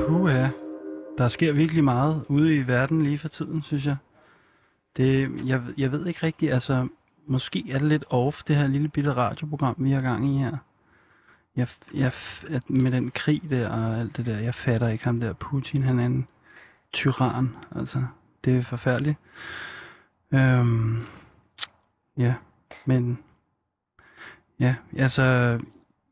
Puha. Der sker virkelig meget ude i verden lige for tiden, synes jeg. Det, jeg, jeg ved ikke rigtigt, altså måske er det lidt off, det her lille bitte radioprogram, vi har gang i her. Jeg, jeg, med den krig der og alt det der, jeg fatter ikke ham der Putin, han er en tyran, altså. Det er forfærdeligt. Øhm, ja, men ja, altså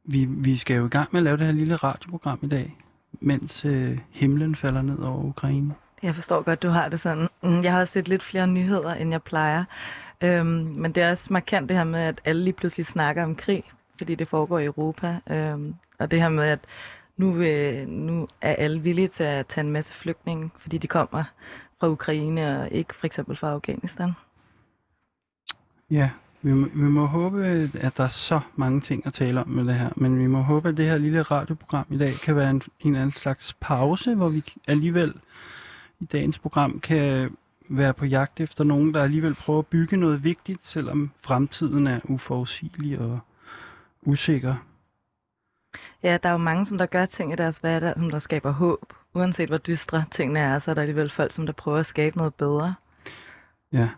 vi, vi skal jo i gang med at lave det her lille radioprogram i dag, mens øh, himlen falder ned over Ukraine. Jeg forstår godt, du har det sådan. Mm, jeg har set lidt flere nyheder, end jeg plejer. Øhm, men det er også markant det her med, at alle lige pludselig snakker om krig, fordi det foregår i Europa. Øhm, og det her med, at nu, øh, nu er alle villige til at tage en masse flygtninge, fordi de kommer fra Ukraine og ikke for eksempel fra Afghanistan. Ja, vi må, vi må håbe, at der er så mange ting at tale om med det her, men vi må håbe, at det her lille radioprogram i dag kan være en, en anden slags pause, hvor vi alligevel i dagens program kan være på jagt efter nogen, der alligevel prøver at bygge noget vigtigt, selvom fremtiden er uforudsigelig og usikker. Ja, der er jo mange, som der gør ting i deres hverdag, som der skaber håb. Uanset hvor dystre tingene er, så er der alligevel folk, som der prøver at skabe noget bedre. Ja,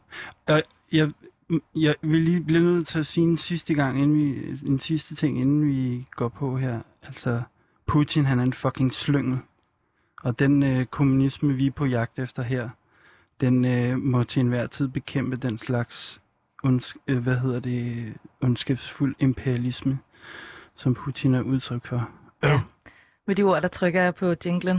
og jeg, Mm, jeg vil lige blive nødt til at sige en sidste gang, inden vi, en sidste ting, inden vi går på her. Altså, Putin, han er en fucking slyngel. Og den øh, kommunisme, vi er på jagt efter her, den øh, må til enhver tid bekæmpe den slags ondsk, øh, hvad hedder det, ondskabsfuld imperialisme, som Putin er udtryk for. Ja. Med de ord, der trykker jeg på jinglen.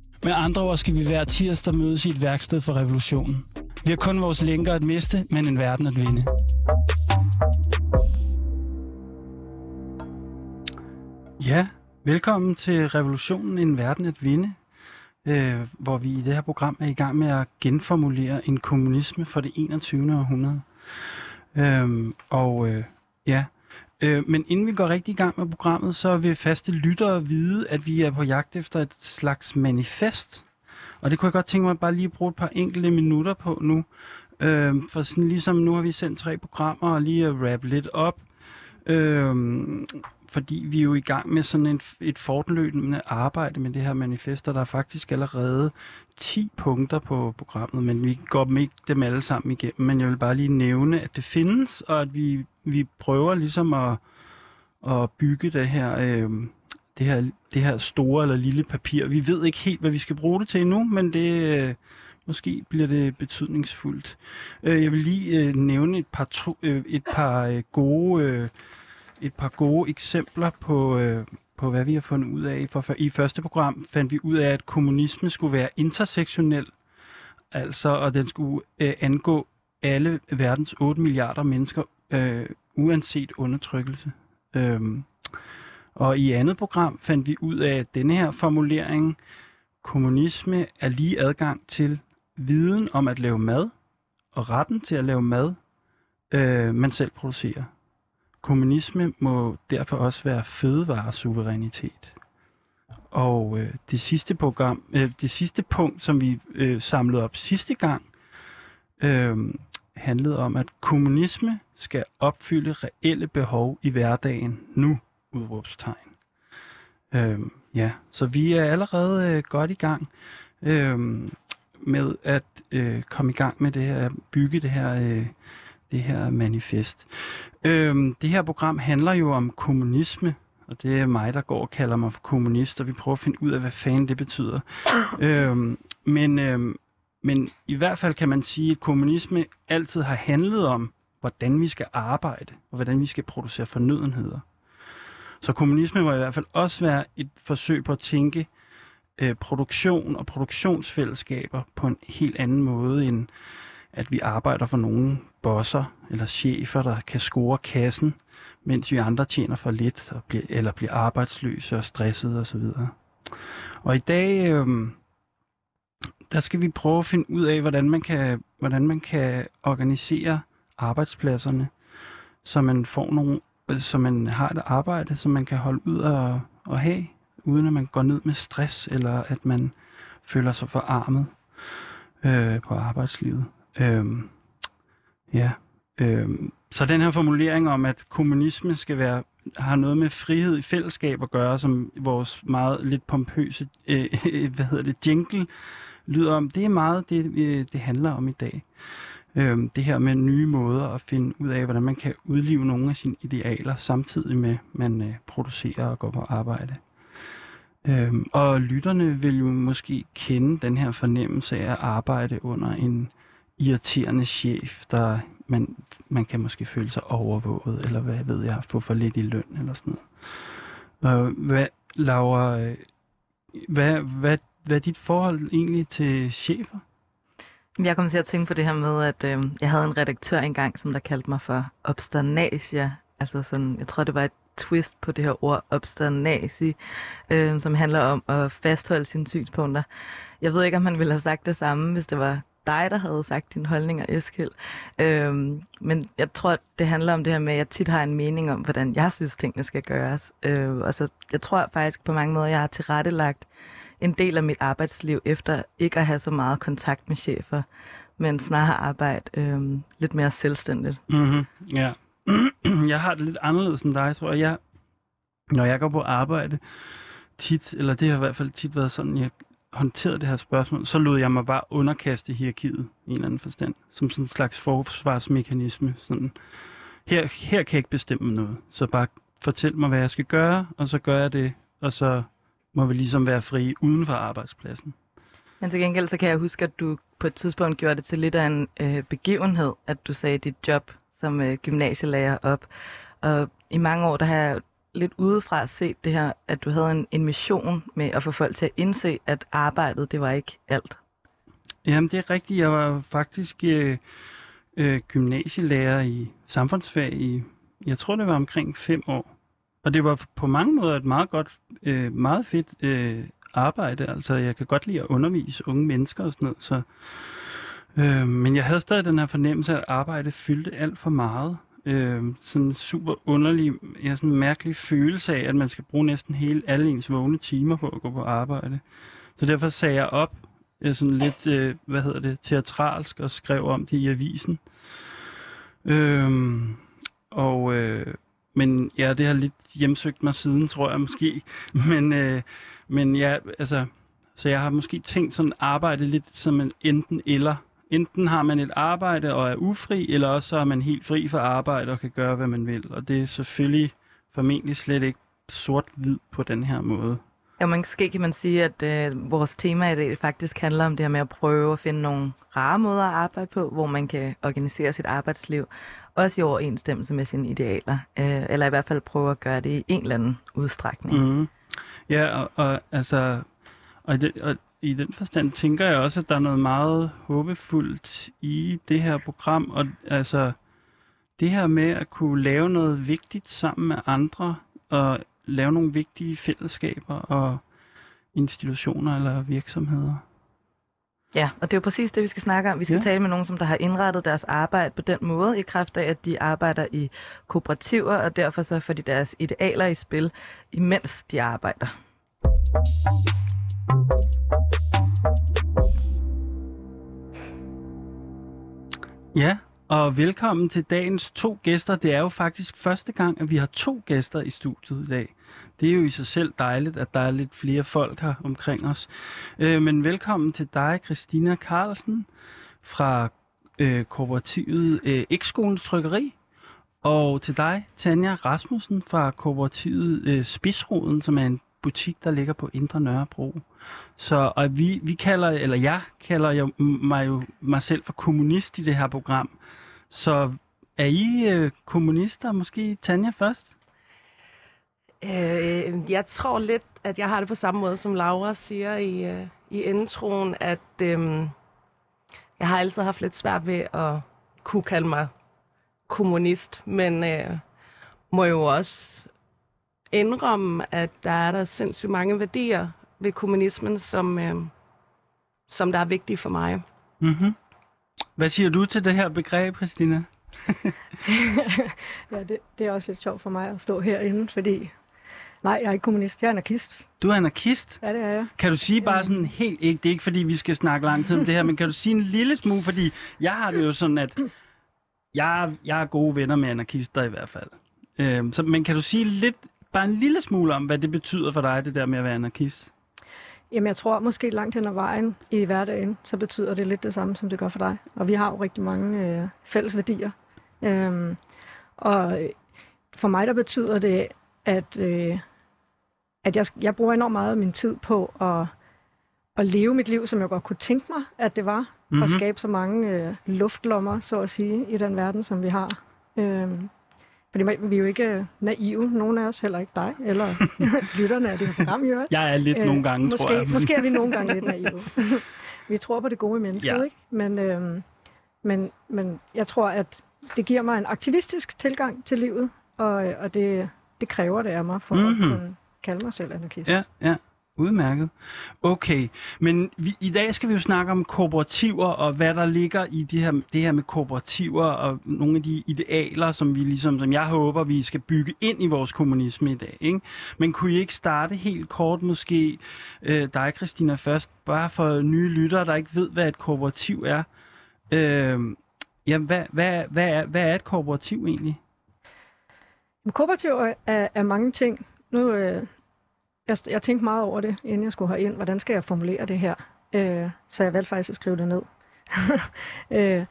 Med andre ord skal vi hver tirsdag mødes i et værksted for revolutionen. Vi har kun vores lænker at miste, men en verden at vinde. Ja, velkommen til Revolutionen En Verden at Vinde, øh, hvor vi i det her program er i gang med at genformulere en kommunisme for det 21. århundrede. Øh, og øh, ja, øh, men inden vi går rigtig i gang med programmet, så vil faste lyttere vide, at vi er på jagt efter et slags manifest. Og det kunne jeg godt tænke mig bare lige at bruge et par enkelte minutter på nu. Øh, for sådan ligesom nu har vi sendt tre programmer og lige at wrap lidt op. Øh, fordi vi er jo i gang med sådan en, et fortløbende arbejde med det her manifest, og der er faktisk allerede 10 punkter på programmet, men vi går dem ikke dem alle sammen igennem, men jeg vil bare lige nævne, at det findes, og at vi, vi prøver ligesom at, at bygge det her, øh, det her, det her store eller lille papir. Vi ved ikke helt, hvad vi skal bruge det til endnu, men det, øh, måske bliver det betydningsfuldt. Øh, jeg vil lige øh, nævne et par, to, øh, et par øh, gode... Øh, et par gode eksempler på, øh, på hvad vi har fundet ud af. For, for, I første program fandt vi ud af, at kommunismen skulle være intersektionel, altså, og den skulle øh, angå alle verdens 8 milliarder mennesker, øh, uanset undertrykkelse. Øhm, og i andet program fandt vi ud af, at denne her formulering, kommunisme er lige adgang til viden om at lave mad, og retten til at lave mad, øh, man selv producerer. Kommunisme må derfor også være fødevaresuverænitet. Og øh, det, sidste program, øh, det sidste punkt, som vi øh, samlede op sidste gang, øh, handlede om, at kommunisme skal opfylde reelle behov i hverdagen nu, udråbstegn. Øh, ja, så vi er allerede øh, godt i gang øh, med at øh, komme i gang med det her, bygge det her, øh, det her manifest. Øhm, det her program handler jo om kommunisme, og det er mig, der går og kalder mig for kommunist, og vi prøver at finde ud af, hvad fanden det betyder. øhm, men, øhm, men i hvert fald kan man sige, at kommunisme altid har handlet om, hvordan vi skal arbejde, og hvordan vi skal producere fornødenheder. Så kommunisme må i hvert fald også være et forsøg på at tænke øh, produktion og produktionsfællesskaber på en helt anden måde, end at vi arbejder for nogle bosser eller chefer, der kan score kassen, mens vi andre tjener for lidt, og bliver, eller bliver arbejdsløse og stressede osv. Og i dag, øh, der skal vi prøve at finde ud af, hvordan man kan, hvordan man kan organisere arbejdspladserne, så man får nogle, så man har et arbejde, som man kan holde ud og, og have, uden at man går ned med stress, eller at man føler sig forarmet øh, på arbejdslivet. Øhm, ja, Øhm, så den her formulering om, at kommunisme skal være har noget med frihed i fællesskab at gøre, som vores meget lidt pompøse, øh, hvad hedder det, jingle lyder om, det er meget det, øh, det handler om i dag. Øh, det her med nye måder at finde ud af, hvordan man kan udlive nogle af sine idealer, samtidig med, at man øh, producerer og går på arbejde. Øh, og lytterne vil jo måske kende den her fornemmelse af at arbejde under en irriterende chef, der man, man kan måske føle sig overvåget, eller hvad ved jeg, få for lidt i løn, eller sådan noget. Øh, hvad, Laura, øh, hvad, hvad, hvad er dit forhold egentlig til chefer? Jeg kom til at tænke på det her med, at øh, jeg havde en redaktør engang, som der kaldte mig for obsternasia. Altså sådan, jeg tror, det var et twist på det her ord obsternasi, øh, som handler om at fastholde sine synspunkter. Jeg ved ikke, om han ville have sagt det samme, hvis det var dig, der havde sagt dine holdninger, Eskild. Øhm, men jeg tror, det handler om det her med, at jeg tit har en mening om, hvordan jeg synes, tingene skal gøres. Øh, og så, jeg tror faktisk på mange måder, jeg har tilrettelagt en del af mit arbejdsliv efter ikke at have så meget kontakt med chefer, men snarere arbejde øh, lidt mere selvstændigt. Mm-hmm. Ja. jeg har det lidt anderledes end dig, tror jeg. jeg. Når jeg går på arbejde tit, eller det har i hvert fald tit været sådan, jeg håndterede det her spørgsmål, så lod jeg mig bare underkaste hierarkiet i en eller anden forstand, som sådan en slags forsvarsmekanisme. Sådan, her, her kan jeg ikke bestemme noget, så bare fortæl mig, hvad jeg skal gøre, og så gør jeg det, og så må vi ligesom være frie uden for arbejdspladsen. Men til gengæld så kan jeg huske, at du på et tidspunkt gjorde det til lidt af en øh, begivenhed, at du sagde dit job som øh, gymnasielærer op. Og i mange år, der har jeg lidt udefra set det her, at du havde en, en mission med at få folk til at indse, at arbejdet, det var ikke alt. Jamen, det er rigtigt. Jeg var faktisk øh, øh, gymnasielærer i samfundsfag i, jeg tror, det var omkring fem år. Og det var på mange måder et meget godt, øh, meget fedt øh, arbejde. Altså, jeg kan godt lide at undervise unge mennesker og sådan noget. Så, øh, men jeg havde stadig den her fornemmelse, at arbejde fyldte alt for meget øh, sådan super underlig, ja, sådan en mærkelig følelse af, at man skal bruge næsten hele alle ens vågne timer på at gå på arbejde. Så derfor sagde jeg op, jeg sådan lidt, øh, hvad hedder det, teatralsk og skrev om det i avisen. Øh, og, øh, men ja, det har lidt hjemsøgt mig siden, tror jeg måske. Men, øh, men ja, altså, så jeg har måske tænkt sådan arbejde lidt som en enten eller enten har man et arbejde og er ufri, eller også så er man helt fri for arbejde og kan gøre, hvad man vil. Og det er selvfølgelig formentlig slet ikke sort-hvid på den her måde. Ja, måske kan man sige, at øh, vores tema i dag faktisk handler om det her med at prøve at finde nogle rare måder at arbejde på, hvor man kan organisere sit arbejdsliv, også i overensstemmelse med sine idealer, øh, eller i hvert fald prøve at gøre det i en eller anden udstrækning. Mm. Ja, og, og altså, og, det, og i den forstand tænker jeg også, at der er noget meget håbefuldt i det her program, og altså det her med at kunne lave noget vigtigt sammen med andre, og lave nogle vigtige fællesskaber og institutioner eller virksomheder. Ja, og det er jo præcis det, vi skal snakke om. Vi skal ja. tale med nogen, som der har indrettet deres arbejde på den måde, i kraft af, at de arbejder i kooperativer, og derfor så får de deres idealer i spil, imens de arbejder. Ja, Og velkommen til dagens to gæster. Det er jo faktisk første gang, at vi har to gæster i studiet i dag. Det er jo i sig selv dejligt, at der er lidt flere folk her omkring os. Øh, men velkommen til dig, Christina Carlsen fra øh, kooperativet øh, X-skolens Trykkeri. Og til dig, Tanja Rasmussen fra kooperativet øh, Spidsroden, som er en butik, der ligger på Indre Nørrebro. Så og vi, vi kalder, eller jeg kalder jo, mig jo mig selv for kommunist i det her program. Så er I øh, kommunister? Måske Tanja først? Øh, jeg tror lidt, at jeg har det på samme måde, som Laura siger i, øh, i introen, at øh, jeg har altid haft lidt svært ved at kunne kalde mig kommunist, men øh, må jo også indrømme, at der er der sindssygt mange værdier ved kommunismen, som, øh, som der er vigtige for mig. Mm-hmm. Hvad siger du til det her begreb, Christina? ja, det, det er også lidt sjovt for mig at stå herinde, fordi nej, jeg er ikke kommunist, jeg er anarkist. Du er anarkist? Ja, det er jeg. Kan du sige bare sådan helt, ikke, det er ikke fordi, vi skal snakke lang tid om det her, men kan du sige en lille smule, fordi jeg har det jo sådan, at jeg, jeg er gode venner med anarkister i hvert fald. Øhm, så, men kan du sige lidt, bare en lille smule om, hvad det betyder for dig, det der med at være anarkist? Jamen, jeg tror måske langt hen ad vejen i hverdagen, så betyder det lidt det samme, som det gør for dig. Og vi har jo rigtig mange øh, fælles værdier. Øhm, og for mig, der betyder det, at, øh, at jeg, jeg bruger enormt meget af min tid på at, at leve mit liv, som jeg godt kunne tænke mig, at det var. Mm-hmm. Og skabe så mange øh, luftlommer, så at sige, i den verden, som vi har. Øhm, fordi vi er jo ikke naive, nogen af os, heller ikke dig, eller lytterne af det her program, jo. Jeg er lidt øh, nogle gange, måske, tror jeg. måske er vi nogle gange lidt naive. vi tror på det gode i mennesket, ja. ikke? Men, øh, men, men jeg tror, at det giver mig en aktivistisk tilgang til livet, og, og det, det kræver det af mig for mm-hmm. at mhm. kunne kalde mig selv anarkist. Ja, ja. Udmærket. Okay, men vi, i dag skal vi jo snakke om kooperativer og hvad der ligger i det her, det her med kooperativer og nogle af de idealer, som vi ligesom, som jeg håber, vi skal bygge ind i vores kommunisme i dag. Ikke? Men kunne I ikke starte helt kort måske, øh, dig Christina først, bare for nye lyttere, der ikke ved, hvad et kooperativ er. Øh, ja, hvad, hvad, hvad, er, hvad er et kooperativ egentlig? Kooperativ er, er mange ting. Nu, øh, jeg, jeg tænkte meget over det, inden jeg skulle ind. Hvordan skal jeg formulere det her? Øh, så jeg valgte faktisk at skrive det ned. øh,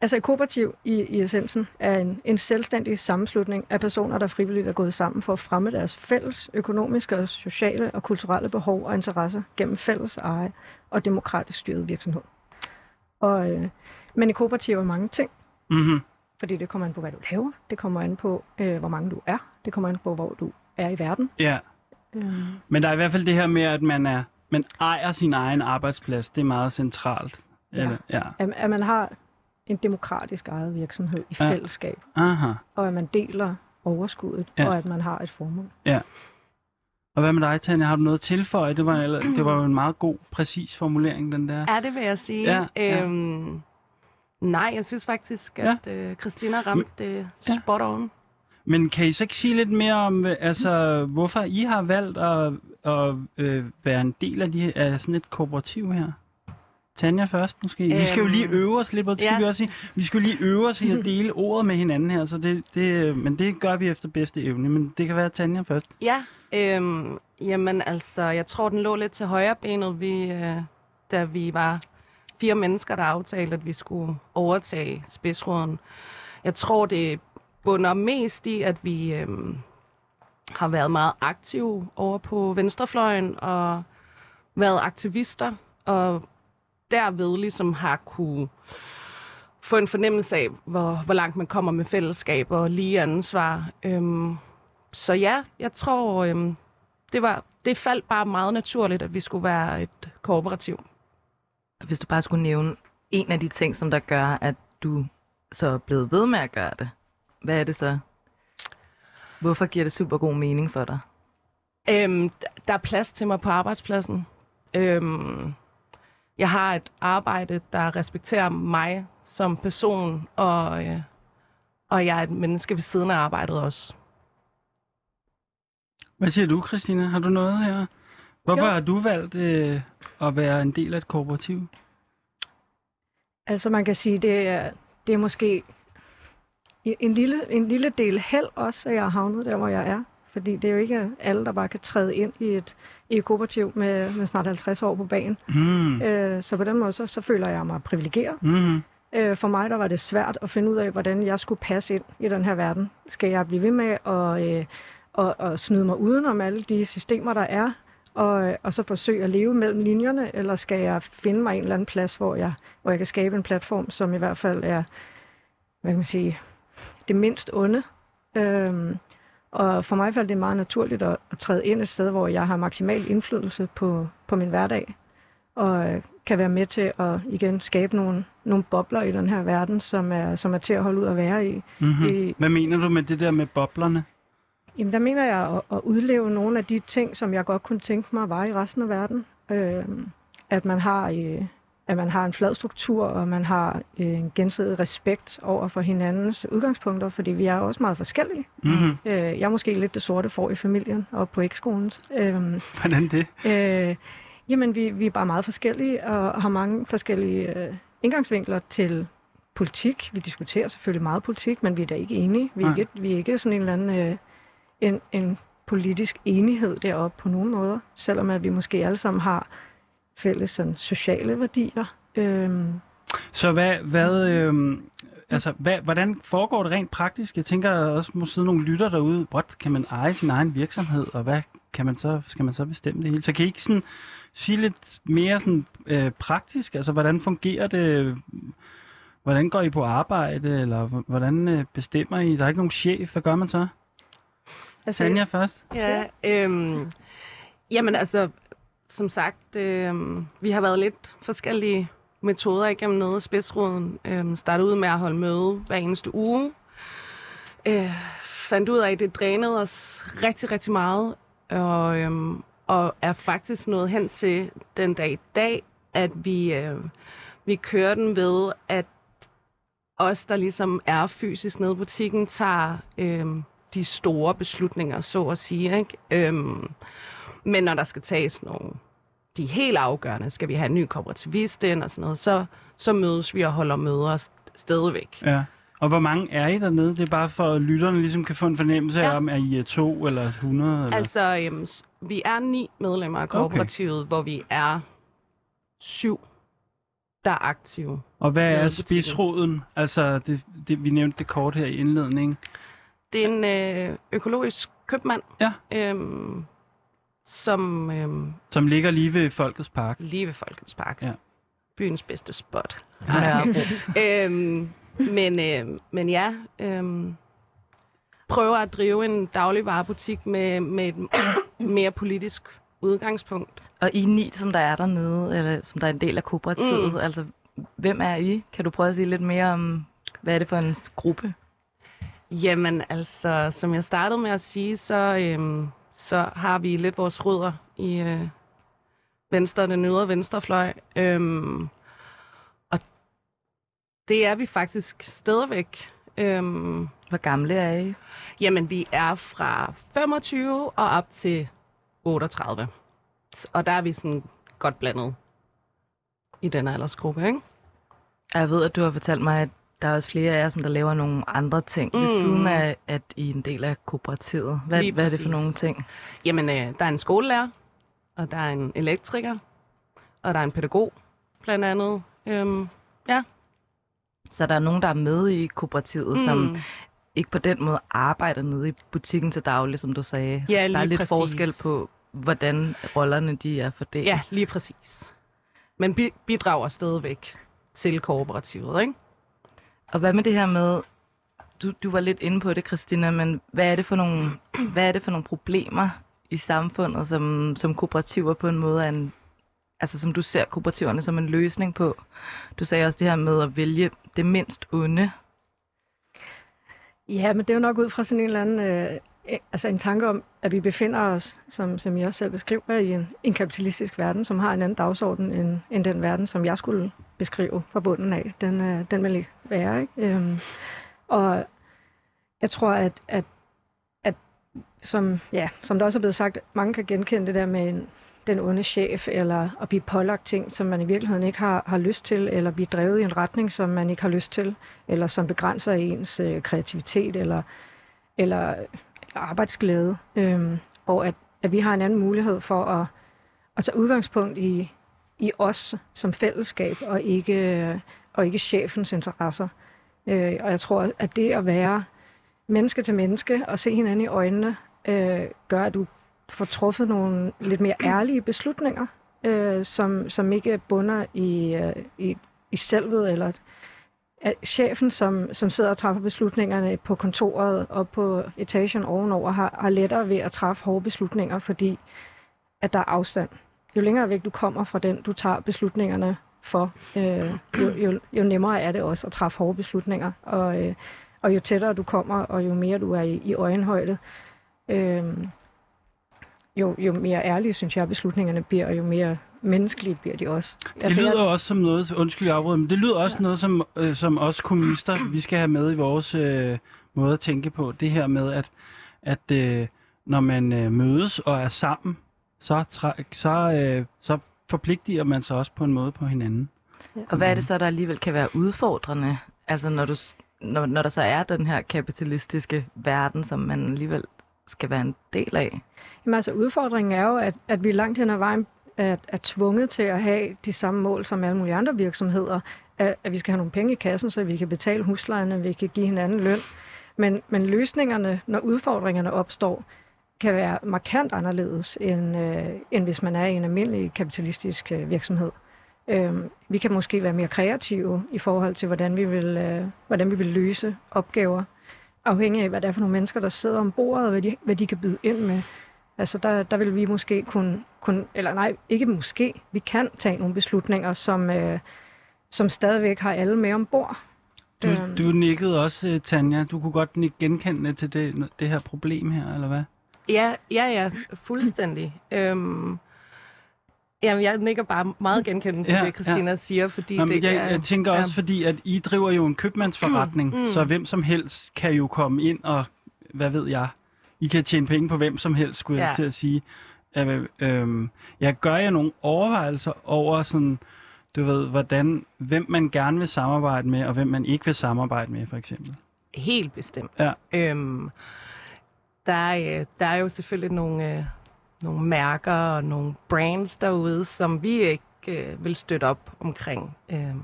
altså et kooperativ i, i essensen er en, en selvstændig sammenslutning af personer, der frivilligt er gået sammen for at fremme deres fælles økonomiske, sociale og kulturelle behov og interesser gennem fælles eje og demokratisk styret virksomhed. Og, øh, men et kooperativ er mange ting. Mm-hmm. Fordi det kommer an på, hvad du laver. Det kommer an på, øh, hvor mange du er. Det kommer an på, hvor du er i verden. Ja. Mm. Men der er i hvert fald det her med, at man, er, man ejer sin egen arbejdsplads. Det er meget centralt. Ja. Eller, ja. At, at man har en demokratisk ejet virksomhed i ja. fællesskab. Aha. Og at man deler overskuddet, ja. og at man har et formål. Ja. Og hvad med dig, Tanja? Har du noget at tilføje? Det var, det var jo en meget god, præcis formulering, den der. Ja, det vil jeg sige. Ja, ja. Øhm, nej, jeg synes faktisk, at ja. øh, Christina ramte det spot on. Men kan I så ikke sige lidt mere om, altså, hvorfor I har valgt at, at øh, være en del af, de, af sådan et kooperativ her? Tanja først måske. Øhm, vi skal jo lige øhm, øve os lidt på det, ja. vi også sige. Vi skal jo lige øve os i at dele ordet med hinanden her, så det, det, men det gør vi efter bedste evne. Men det kan være Tanja først. Ja, øhm, jamen altså, jeg tror, den lå lidt til højre benet, vi, øh, da vi var fire mennesker, der aftalte, at vi skulle overtage spidsråden. Jeg tror, det bunder mest i, at vi øhm, har været meget aktive over på venstrefløjen og været aktivister, og derved ligesom har kunne få en fornemmelse af, hvor, hvor langt man kommer med fællesskab og lige ansvar. Øhm, så ja, jeg tror, øhm, det, var, det faldt bare meget naturligt, at vi skulle være et kooperativ. Hvis du bare skulle nævne en af de ting, som der gør, at du så er blevet ved med at gøre det, hvad er det så? Hvorfor giver det super god mening for dig? Øhm, der er plads til mig på arbejdspladsen. Øhm, jeg har et arbejde, der respekterer mig som person, og, øh, og jeg er et menneske ved siden af arbejdet også. Hvad siger du, Christina? Har du noget her? Hvorfor jo. har du valgt øh, at være en del af et kooperativ? Altså man kan sige, det er, det er måske en lille, en lille del held også, at jeg har havnet der, hvor jeg er. Fordi det er jo ikke alle, der bare kan træde ind i et, i et kooperativ med, med snart 50 år på banen. Mm. Øh, så på den måde, så, så føler jeg mig privilegeret. Mm. Øh, for mig der var det svært at finde ud af, hvordan jeg skulle passe ind i den her verden. Skal jeg blive ved med at, øh, at, at snyde mig udenom alle de systemer, der er, og, og så forsøge at leve mellem linjerne, eller skal jeg finde mig en eller anden plads, hvor jeg, hvor jeg kan skabe en platform, som i hvert fald er, hvad kan man sige, det mindst onde. Øhm, og for mig faldt det meget naturligt at, at træde ind et sted, hvor jeg har maksimal indflydelse på, på min hverdag, og øh, kan være med til at igen skabe nogle, nogle bobler i den her verden, som er, som er til at holde ud at være i. Mm-hmm. I- Hvad mener du med det der med boblerne? Jamen, der mener jeg at, at udleve nogle af de ting, som jeg godt kunne tænke mig var i resten af verden. Øh, at man har øh, at man har en flad struktur, og man har øh, en gensidig respekt over for hinandens udgangspunkter, fordi vi er også meget forskellige. Mm-hmm. Øh, jeg er måske lidt det sorte for i familien og på ekskolen. Øh, Hvordan det? øh, jamen, vi, vi er bare meget forskellige og har mange forskellige øh, indgangsvinkler til politik. Vi diskuterer selvfølgelig meget politik, men vi er da ikke enige. Vi er Nej. ikke, vi er ikke sådan en eller anden øh, en, en politisk enighed deroppe på nogen måder, selvom at vi måske alle sammen har fælles sådan, sociale værdier. Øhm, Så hvad, hvad, øhm, altså, hvad, hvordan foregår det rent praktisk? Jeg tænker også må sidde nogle lytter derude. What, kan man eje sin egen virksomhed, og hvad kan man så, skal man så bestemme det hele? Så kan I ikke sådan sige lidt mere sådan, øh, praktisk? Altså, hvordan fungerer det? Hvordan går I på arbejde, eller hvordan øh, bestemmer I? Der er ikke nogen chef. Hvad gør man så? Altså, Sanja først. Ja, øhm, jamen altså, som sagt, øh, vi har været lidt forskellige metoder igennem nede i spidsruden. Øh, startede ud med at holde møde hver eneste uge. Øh, fandt ud af, at det drænede os rigtig, rigtig meget. Og, øh, og er faktisk nået hen til den dag i dag, at vi, øh, vi kører den ved, at os, der ligesom er fysisk nede i butikken, tager øh, de store beslutninger, så at sige. Ikke? Øh, men når der skal tages nogle, de er helt afgørende, skal vi have en ny kooperativist ind og sådan noget, så, så mødes vi og holder møder st- stadigvæk. Ja. Og hvor mange er I dernede? Det er bare for, at lytterne ligesom kan få en fornemmelse Ja. af, om er I er to eller 100? Eller? Altså, øhm, vi er ni medlemmer af kooperativet, okay. hvor vi er syv, der er aktive. Og hvad er spidsroden? Altså, det, det, vi nævnte det kort her i indledningen. Det er en øh, økologisk købmand, Ja. øhm, som øhm, Som ligger lige ved Folkets Park. lige ved Folkets Park. Ja. Byens bedste spot. Nørrebro. øhm, men, øh, men ja, øhm, prøver at drive en dagligvarebutik med, med et mere politisk udgangspunkt. Og I ni, som der er dernede, eller som der er en del af kooperativet, mm. altså hvem er I? Kan du prøve at sige lidt mere om, hvad er det for en gruppe? Jamen altså, som jeg startede med at sige, så, øhm, så har vi lidt vores rødder i øh, venstre, den ydre venstrefløj. Øhm, og det er vi faktisk stadigvæk. Øhm, Hvor gamle er I? Jamen, vi er fra 25 og op til 38. Og der er vi sådan godt blandet i den aldersgruppe, ikke? Jeg ved, at du har fortalt mig, at der er også flere af jer, som der laver nogle andre ting mm. ved siden af, at I er en del af kooperativet. Hvad, Lige hvad er det for nogle ting? Jamen, øh, der er en skolelærer, og der er en elektriker, og der er en pædagog, blandt andet. Øhm, Så der er nogen, der er med i kooperativet, mm. som ikke på den måde arbejder nede i butikken til daglig, som du sagde. Så Ja, der er lidt præcis. forskel på, hvordan rollerne de er fordelt. ja, lige præcis. Men bi- bidrager stadigvæk til kooperativet, ikke? Og hvad med det her med, du, du var lidt inde på det, Christina, men hvad er det for nogle, hvad er det for nogle problemer i samfundet, som, som kooperativer på en måde er en, altså som du ser kooperativerne som en løsning på? Du sagde også det her med at vælge det mindst onde. Ja, men det er jo nok ud fra sådan en eller anden, øh, altså en tanke om, at vi befinder os, som, som jeg også selv beskriver, i en, en kapitalistisk verden, som har en anden dagsorden end, end den verden, som jeg skulle beskrive fra bunden af. Den, øh, den vil ikke være, ikke? Øhm, og jeg tror, at, at, at som, ja, som der også er blevet sagt, mange kan genkende det der med en den onde chef, eller at blive pålagt ting, som man i virkeligheden ikke har, har lyst til, eller blive drevet i en retning, som man ikke har lyst til, eller som begrænser ens øh, kreativitet, eller, eller arbejdsglæde. Øhm, og at, at vi har en anden mulighed for at, at tage udgangspunkt i, i os som fællesskab, og ikke, og ikke chefens interesser. Øh, og jeg tror, at det at være menneske til menneske og se hinanden i øjnene, øh, gør, at du får truffet nogle lidt mere ærlige beslutninger, øh, som, som ikke bunder i, øh, i, i selvet, eller at chefen, som, som sidder og træffer beslutningerne på kontoret og på etagen ovenover, har, har lettere ved at træffe hårde beslutninger, fordi at der er afstand. Jo længere væk du kommer fra den, du tager beslutningerne for, øh, jo, jo, jo nemmere er det også at træffe hårde beslutninger. Og, øh, og jo tættere du kommer, og jo mere du er i, i øjenhøjde, øh, jo, jo mere ærlige, synes jeg, beslutningerne bliver, og jo mere menneskelige bliver de også. Det altså, lyder jeg... også som noget, undskyld jeg afbryder, men det lyder også ja. noget, som, øh, som os kommunister, vi skal have med i vores øh, måde at tænke på. Det her med, at, at øh, når man øh, mødes og er sammen, så, så, øh, så forpligtiger man sig også på en måde på hinanden. Ja. Og hvad er det så, der alligevel kan være udfordrende? Altså når, du, når, når der så er den her kapitalistiske verden, som man alligevel skal være en del af? Jamen altså udfordringen er jo, at, at vi langt hen ad vejen er, er tvunget til at have de samme mål som alle mulige andre virksomheder. At, at vi skal have nogle penge i kassen, så vi kan betale huslejerne, vi kan give hinanden løn. Men, men løsningerne, når udfordringerne opstår, kan være markant anderledes, end, øh, end hvis man er i en almindelig kapitalistisk øh, virksomhed. Øh, vi kan måske være mere kreative i forhold til, hvordan vi vil, øh, hvordan vi vil løse opgaver, afhængig af, hvad det er for nogle mennesker, der sidder om bordet, og hvad de, hvad de kan byde ind med. Altså der, der vil vi måske kunne, kunne, eller nej, ikke måske, vi kan tage nogle beslutninger, som, øh, som stadigvæk har alle med ombord. Du, øhm. du nikkede også, øh, Tanja. Du kunne godt genkende til det, det her problem her, eller hvad? Ja, ja, ja, fuldstændig. øhm, Jamen, jeg nikker bare meget genkendende til ja, det, Christina ja. siger, fordi Jamen, det jeg, er... Jeg tænker ja. også, fordi at I driver jo en købmandsforretning, mm, mm. så hvem som helst kan jo komme ind og, hvad ved jeg, I kan tjene penge på hvem som helst, skulle ja. jeg til at sige. Øh, øh, jeg gør jer nogle overvejelser over sådan, du ved, hvordan, hvem man gerne vil samarbejde med, og hvem man ikke vil samarbejde med, for eksempel. Helt bestemt. Ja. Øhm, der, er, øh, der er jo selvfølgelig nogle, øh, nogle mærker og nogle brands derude, som vi ikke øh, vil støtte op omkring. Øh,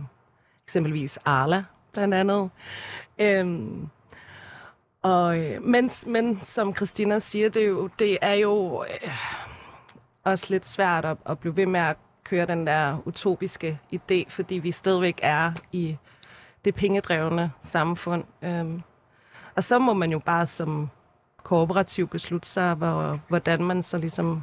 eksempelvis Arla, blandt andet. Øh, og, øh, men, men som Christina siger, det er jo, det er jo øh, også lidt svært at, at blive ved med at køre den der utopiske idé, fordi vi stadigvæk er i det pengedrevne samfund. Øhm, og så må man jo bare som kooperativ beslutte sig, hvor, hvordan man så ligesom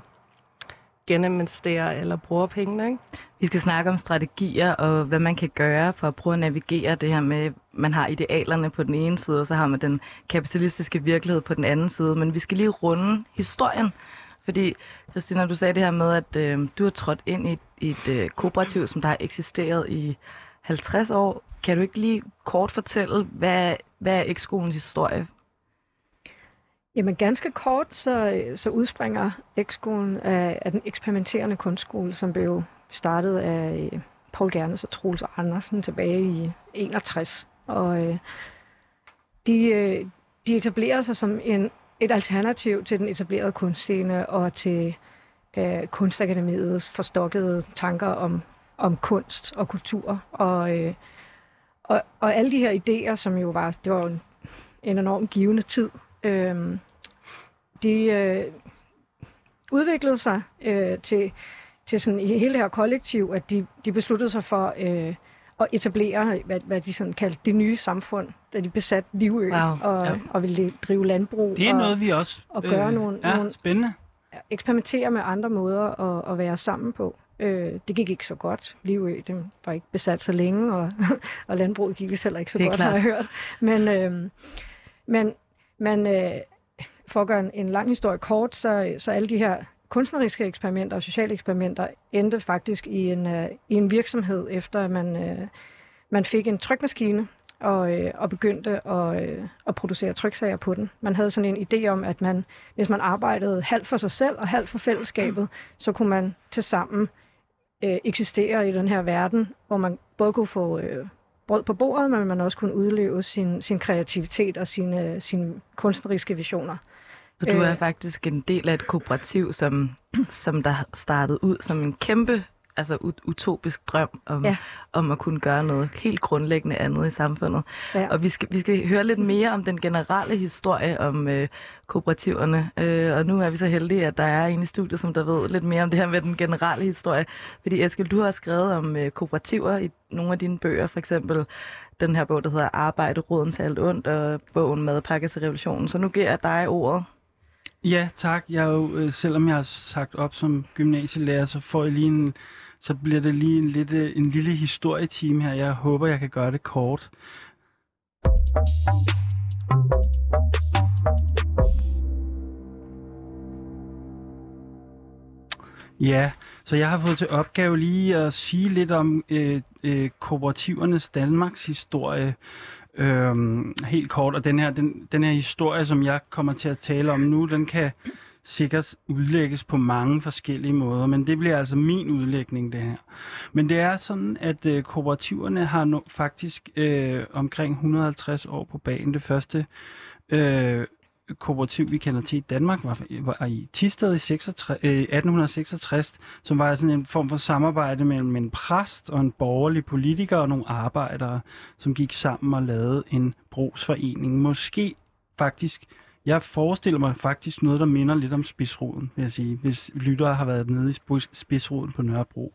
geninvesterer eller bruger pengene. Ikke? Vi skal snakke om strategier og hvad man kan gøre for at prøve at navigere det her med, man har idealerne på den ene side, og så har man den kapitalistiske virkelighed på den anden side. Men vi skal lige runde historien, fordi Christina, du sagde det her med, at øh, du har trådt ind i, i et øh, kooperativ, som der har eksisteret i 50 år. Kan du ikke lige kort fortælle, hvad, hvad er ekskolens historie? Jamen ganske kort, så, så udspringer Ekskolen af, af den eksperimenterende kunstskole, som blev startet af øh, Paul Gernes og Troels Andersen tilbage i 61. Og øh, de, øh, de etablerer sig som en, et alternativ til den etablerede kunstscene og til øh, Kunstakademiets forstokkede tanker om, om kunst og kultur. Og, øh, og, og alle de her idéer, som jo var, det var en, en enorm givende tid øh, de øh, udviklede sig øh, til, til sådan i hele det her kollektiv, at de, de besluttede sig for øh, at etablere, hvad, hvad de sådan kaldte det nye samfund, da de besat Livø wow. og, ja. og ville drive landbrug. Det er og, noget, vi også og gøre øh, nogle, ja, nogle, spændende. eksperimentere med andre måder at, at være sammen på. Øh, det gik ikke så godt. Livø det var ikke besat så længe, og, og landbruget gik vist heller ikke så godt, klart. har jeg hørt. Men, øh, men man, øh, for at gøre en, lang historie kort, så, så alle de her kunstneriske eksperimenter og sociale eksperimenter endte faktisk i en, øh, i en virksomhed, efter man, øh, man fik en trykmaskine og, øh, og begyndte at, øh, at producere tryksager på den. Man havde sådan en idé om, at man, hvis man arbejdede halvt for sig selv og halvt for fællesskabet, så kunne man til sammen øh, eksistere i den her verden, hvor man både kunne få øh, brød på bordet, men man også kunne udleve sin, sin kreativitet og sine, sine kunstneriske visioner. Så du er faktisk en del af et kooperativ, som, som der startede ud som en kæmpe altså utopisk drøm om, ja. om at kunne gøre noget helt grundlæggende andet i samfundet. Ja. Og vi skal, vi skal høre lidt mere om den generelle historie om øh, kooperativerne. Øh, og nu er vi så heldige, at der er en i studiet, som der ved lidt mere om det her med den generelle historie. Fordi Eskild, du har skrevet om øh, kooperativer i nogle af dine bøger, for eksempel den her bog, der hedder Arbejde, råden til alt ondt, og bogen Madpakke til revolutionen. Så nu giver jeg dig ordet. Ja, tak. Jeg er jo, øh, selvom jeg har sagt op som gymnasielærer, så får jeg lige en så bliver det lige en, lidt, øh, en lille historietime her. Jeg håber, jeg kan gøre det kort. Ja, så jeg har fået til opgave lige at sige lidt om øh, øh, kooperativernes Danmarks historie. øh, helt kort, og den her, den, den her historie, som jeg kommer til at tale om nu, den kan sikkert udlægges på mange forskellige måder, men det bliver altså min udlægning, det her. Men det er sådan, at øh, kooperativerne har no, faktisk øh, omkring 150 år på banen. Det første øh, kooperativ, vi kender til i Danmark, var, var i Tisted i 66, øh, 1866, som var sådan en form for samarbejde mellem en præst og en borgerlig politiker og nogle arbejdere, som gik sammen og lavede en brugsforening. Måske faktisk jeg forestiller mig faktisk noget, der minder lidt om spidsroden, vil jeg sige, hvis lyttere har været nede i spidsroden på Nørrebro.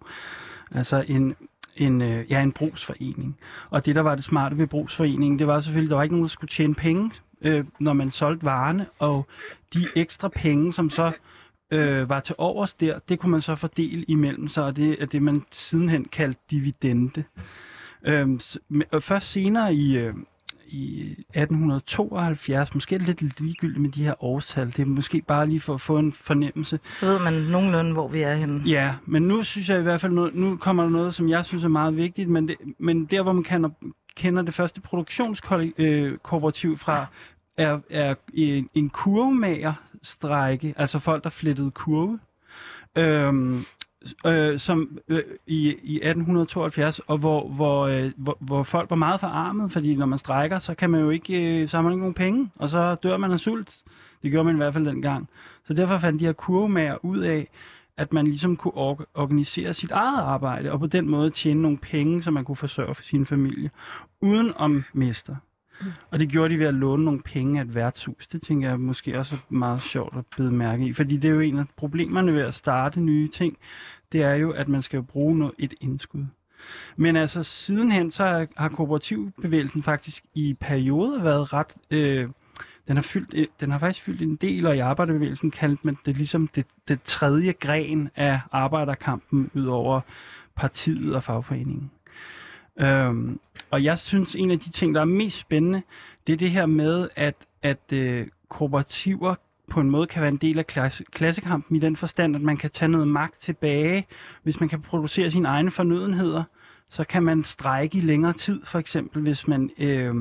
Altså en, en, øh, ja, en brugsforening. Og det, der var det smarte ved brugsforeningen, det var selvfølgelig, at der var ikke nogen, der skulle tjene penge, øh, når man solgte varerne, og de ekstra penge, som så øh, var til overs der, det kunne man så fordele imellem sig, og det er det, man sidenhen kaldte dividende. Øh, først senere i, øh, i 1872. Måske lidt ligegyldigt med de her årstal. Det er måske bare lige for at få en fornemmelse. Så ved man nogenlunde, hvor vi er henne. Ja, men nu synes jeg i hvert fald, noget, nu kommer der noget, som jeg synes er meget vigtigt, men, det, men der, hvor man kender, kender det første produktionskooperativ fra, er, er en, en kurvemager-strække, altså folk, der flettede kurve. Øhm, øh, som øh, i, i 1872, og hvor, hvor, øh, hvor, hvor folk var meget forarmet, fordi når man strækker, så kan man jo ikke, øh, så har man ikke nogen penge, og så dør man af sult. Det gjorde man i hvert fald dengang. Så derfor fandt de her kurvemager ud af, at man ligesom kunne or- organisere sit eget arbejde, og på den måde tjene nogle penge, så man kunne forsørge for sin familie, uden om mester. Og det gjorde de ved at låne nogle penge af et værtshus. Det tænker jeg måske også er meget sjovt at bide mærke i, fordi det er jo en af problemerne ved at starte nye ting, det er jo, at man skal bruge noget, et indskud. Men altså sidenhen, så har kooperativbevægelsen faktisk i perioder været ret... Øh, den har, fyldt, øh, den har faktisk fyldt en del, og i arbejderbevægelsen kaldte man det ligesom det, det tredje gren af arbejderkampen ud over partiet og fagforeningen. Øhm, og jeg synes, en af de ting, der er mest spændende, det er det her med, at, at øh, kooperativer på en måde kan være en del af klasse, klassekampen i den forstand, at man kan tage noget magt tilbage. Hvis man kan producere sine egne fornødenheder, så kan man strække i længere tid, for eksempel hvis man... Øh,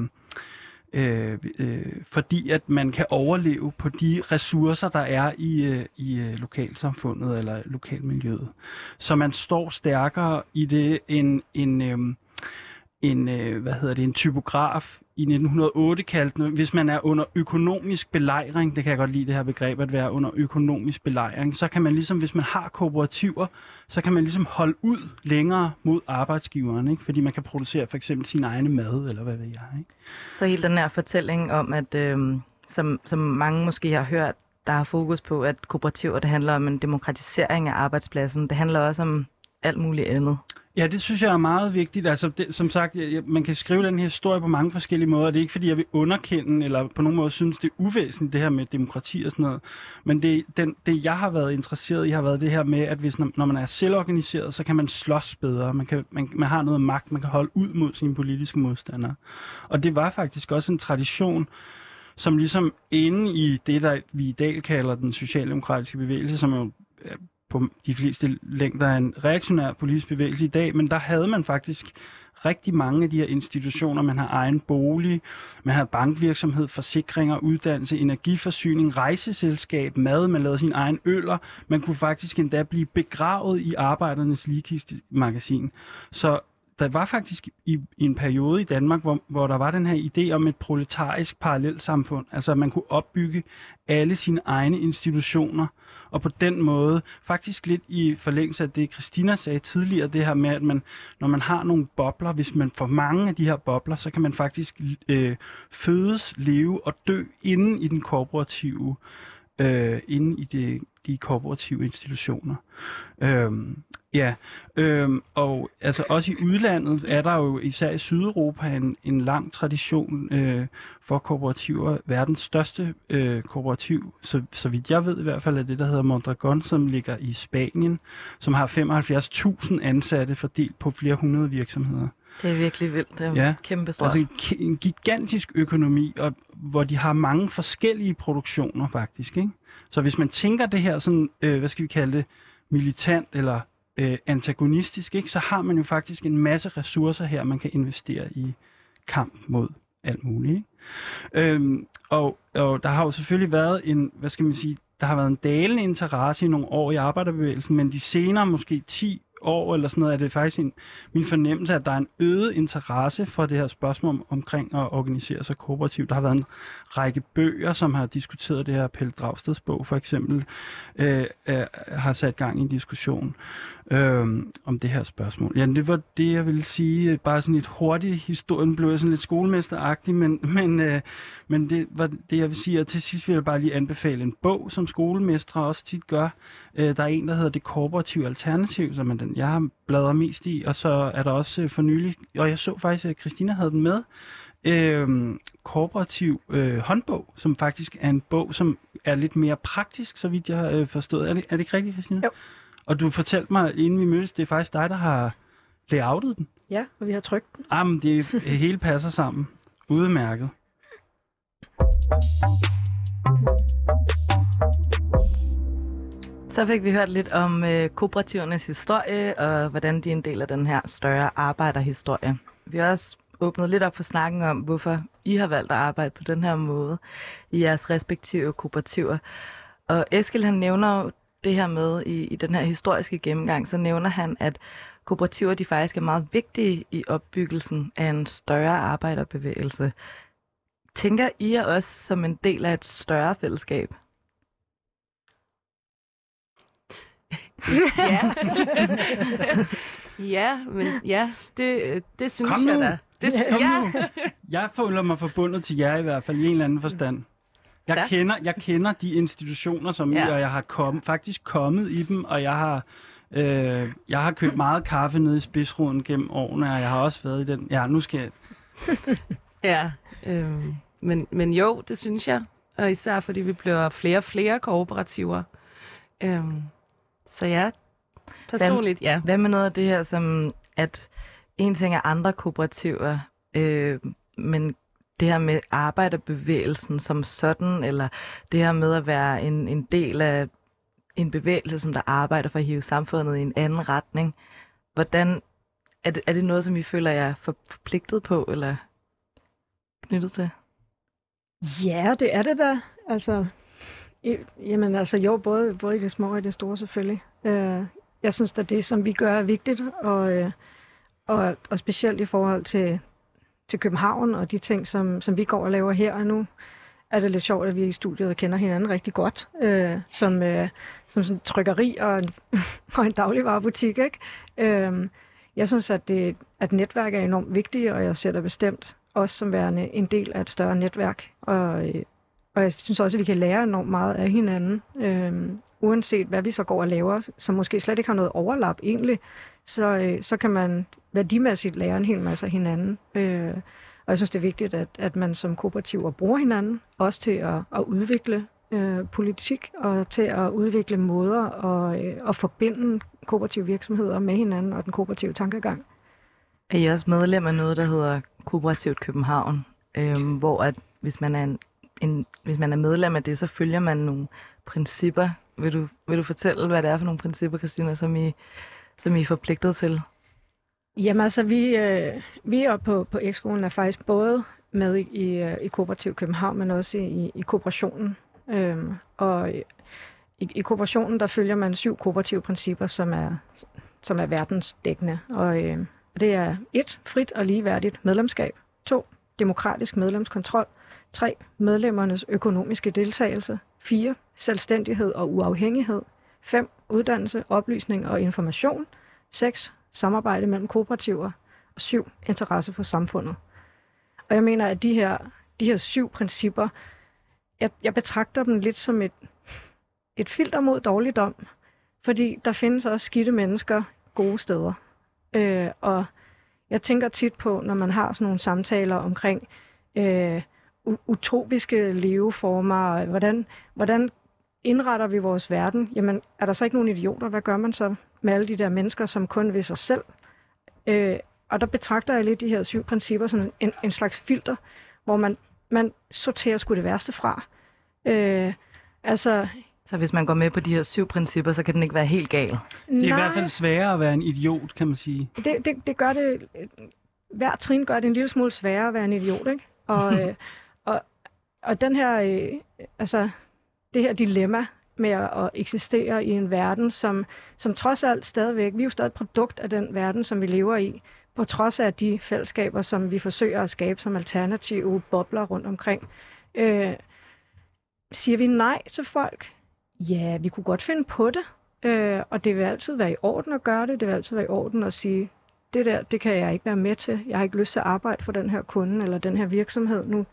øh, øh, fordi at man kan overleve på de ressourcer, der er i, øh, i øh, lokalsamfundet eller lokalmiljøet. Så man står stærkere i det end en, øh, en, øh, hvad hedder det, en typograf i 1908 kaldte hvis man er under økonomisk belejring, det kan jeg godt lide det her begreb, at være under økonomisk belejring, så kan man ligesom, hvis man har kooperativer, så kan man ligesom holde ud længere mod arbejdsgiveren, ikke? fordi man kan producere for eksempel sin egne mad, eller hvad ved jeg. Ikke? Så hele den her fortælling om, at øh, som, som mange måske har hørt, der har fokus på, at kooperativer, det handler om en demokratisering af arbejdspladsen, det handler også om alt muligt andet. Ja, det synes jeg er meget vigtigt. Altså, det, som sagt, jeg, man kan skrive den her historie på mange forskellige måder. Det er ikke, fordi jeg vil underkende, eller på nogen måde synes, det er uvæsentligt, det her med demokrati og sådan noget. Men det, den, det jeg har været interesseret i, har været det her med, at hvis, når, når man er selvorganiseret, så kan man slås bedre. Man, kan, man, man har noget magt, man kan holde ud mod sine politiske modstandere. Og det var faktisk også en tradition, som ligesom inde i det, der vi i dag kalder den socialdemokratiske bevægelse, som jo på de fleste længder af en reaktionær politisk bevægelse i dag, men der havde man faktisk rigtig mange af de her institutioner. Man har egen bolig, man har bankvirksomhed, forsikringer, uddannelse, energiforsyning, rejseselskab, mad, man lavede sin egen øller. Man kunne faktisk endda blive begravet i Arbejdernes Ligkiste-magasin. Så der var faktisk i, i en periode i Danmark, hvor, hvor der var den her idé om et proletarisk parallelsamfund. Altså at man kunne opbygge alle sine egne institutioner, og på den måde, faktisk lidt i forlængelse af det, Christina sagde tidligere, det her med, at man, når man har nogle bobler, hvis man får mange af de her bobler, så kan man faktisk øh, fødes, leve og dø inden i den korporative øh, inde i det, de korporative institutioner. Øhm, ja, øhm, og altså også i udlandet er der jo især i Sydeuropa en, en lang tradition øh, for kooperativer. Verdens største øh, kooperativ, så, så vidt jeg ved i hvert fald, er det, der hedder Mondragon, som ligger i Spanien, som har 75.000 ansatte fordelt på flere hundrede virksomheder. Det er virkelig vildt. Det er Ja, kæmpe stort. Altså en, en gigantisk økonomi, og hvor de har mange forskellige produktioner faktisk. Ikke? Så hvis man tænker det her sådan, øh, hvad skal vi kalde det, militant eller øh, antagonistisk, ikke? så har man jo faktisk en masse ressourcer her, man kan investere i kamp mod alt muligt. Ikke? Øhm, og, og der har jo selvfølgelig været en, hvad skal man sige, der har været en dalende interesse i nogle år i arbejderbevægelsen, men de senere måske 10 år eller sådan noget, er det faktisk en, min fornemmelse, at der er en øget interesse for det her spørgsmål om, omkring at organisere sig kooperativt. Der har været en række bøger, som har diskuteret det her. Pelle Dragsteds bog for eksempel øh, øh, har sat gang i en diskussion øh, om det her spørgsmål. Ja, det var det, jeg ville sige. Bare sådan et hurtigt historien blev jeg sådan lidt skolemesteragtig, men, men, øh, men det var det, jeg vil sige. Og til sidst vil jeg bare lige anbefale en bog, som skolemestre også tit gør. Øh, der er en, der hedder Det Kooperative Alternativ, som er den, jeg har bladret mest i. Og så er der også øh, for nylig, og jeg så faktisk, at Christina havde den med, øh, kooperativ øh, håndbog, som faktisk er en bog, som er lidt mere praktisk, så vidt jeg har øh, forstået. Er det, er det ikke rigtigt, Christina? Jo. Og du fortalte mig, inden vi mødtes, det er faktisk dig, der har layoutet den. Ja, og vi har trykt den. Jamen, det hele passer sammen. Udmærket. Så fik vi hørt lidt om øh, kooperativernes historie, og hvordan de er en del af den her større arbejderhistorie. Vi har også åbnet lidt op for snakken om, hvorfor I har valgt at arbejde på den her måde i jeres respektive kooperativer. Og Eskil han nævner jo det her med i, i den her historiske gennemgang, så nævner han, at kooperativer de faktisk er meget vigtige i opbyggelsen af en større arbejderbevægelse. Tænker I jer også som en del af et større fællesskab? Ja. ja, men ja, det, det synes Kom jeg nu. da. Det, Kom ja. nu. Jeg føler mig forbundet til jer i hvert fald i en eller anden forstand. Jeg, Ja. kender, jeg kender de institutioner, som Ja. I, og jeg har kom, faktisk kommet i dem, og jeg har, øh, jeg har købt meget kaffe nede i spidsruden gennem årene, og jeg har også været i den. Ja, nu skal jeg... Ja, øhm, men, men jo, det synes jeg. Og især fordi vi bliver flere og flere kooperativer. Øhm, så ja, personligt, ja. Hvad med noget af det her, som at en ting er andre kooperativer, øh, men det her med arbejderbevægelsen som sådan, eller det her med at være en, en del af en bevægelse, som der arbejder for at hive samfundet i en anden retning. Hvordan er det, er det noget, som I føler jeg er for, forpligtet på, eller knyttet til? Ja, det er det da. Altså, i, jamen altså jo, både, både i det små og i det store selvfølgelig. Øh, jeg synes at det, som vi gør, er vigtigt, og, øh, og, og specielt i forhold til, til København og de ting, som, som vi går og laver her og nu, er det lidt sjovt, at vi i studiet kender hinanden rigtig godt, øh, som, øh, som sådan trykkeri og en, og en dagligvarerbutik. Ikke? Øh, jeg synes, at, det, at netværk er enormt vigtigt, og jeg ser det bestemt også som værende en del af et større netværk. Og, øh, og jeg synes også, at vi kan lære enormt meget af hinanden, øh, uanset hvad vi så går og laver, som måske slet ikke har noget overlap egentlig, så, øh, så kan man værdimæssigt lære en hel masse af hinanden. Øh, og jeg synes, det er vigtigt, at, at man som kooperativer bruger hinanden, også til at, at udvikle øh, politik, og til at udvikle måder og, øh, at forbinde kooperative virksomheder med hinanden og den kooperative tankegang. Er I også medlem af noget, der hedder Kooperativt København, øh, hvor at hvis man, er en, en, hvis man er medlem af det, så følger man nogle principper Vil du, vil du fortælle, hvad det er for nogle principper, Christina, som I, som I er forpligtet til? Jamen altså, vi, øh, vi er på, på X-skolen er faktisk både med i, i, i Kooperativ København, men også i, i kooperationen. Øhm, og i, i kooperationen, der følger man syv kooperative principper, som er, som er verdensdækkende. Og øh, det er et, frit og ligeværdigt medlemskab. To, demokratisk medlemskontrol. 3. Medlemmernes økonomiske deltagelse. 4. Selvstændighed og uafhængighed. 5. Uddannelse, oplysning og information. 6. Samarbejde mellem kooperativer. Og 7. Interesse for samfundet. Og jeg mener, at de her, de her syv principper, jeg, jeg betragter dem lidt som et, et filter mod dårligdom. Fordi der findes også skidte mennesker gode steder. Øh, og jeg tænker tit på, når man har sådan nogle samtaler omkring øh, utopiske leveformer, hvordan, hvordan indretter vi vores verden? Jamen, er der så ikke nogen idioter? Hvad gør man så med alle de der mennesker, som kun vil sig selv? Øh, og der betragter jeg lidt de her syv principper som en, en slags filter, hvor man, man sorterer sgu det værste fra. Øh, altså, så hvis man går med på de her syv principper, så kan den ikke være helt gal? Det er Nej. i hvert fald sværere at være en idiot, kan man sige. Det, det, det gør det... Hver trin gør det en lille smule sværere at være en idiot, ikke? Og, øh, og, den her... Øh, altså, det her dilemma med at eksistere i en verden, som, som trods alt stadigvæk... Vi er jo stadig et produkt af den verden, som vi lever i, på trods af de fællesskaber, som vi forsøger at skabe som alternative bobler rundt omkring. Øh, siger vi nej til folk? Ja, vi kunne godt finde på det, øh, og det vil altid være i orden at gøre det. Det vil altid være i orden at sige, det der, det kan jeg ikke være med til. Jeg har ikke lyst til at arbejde for den her kunde eller den her virksomhed. Nu,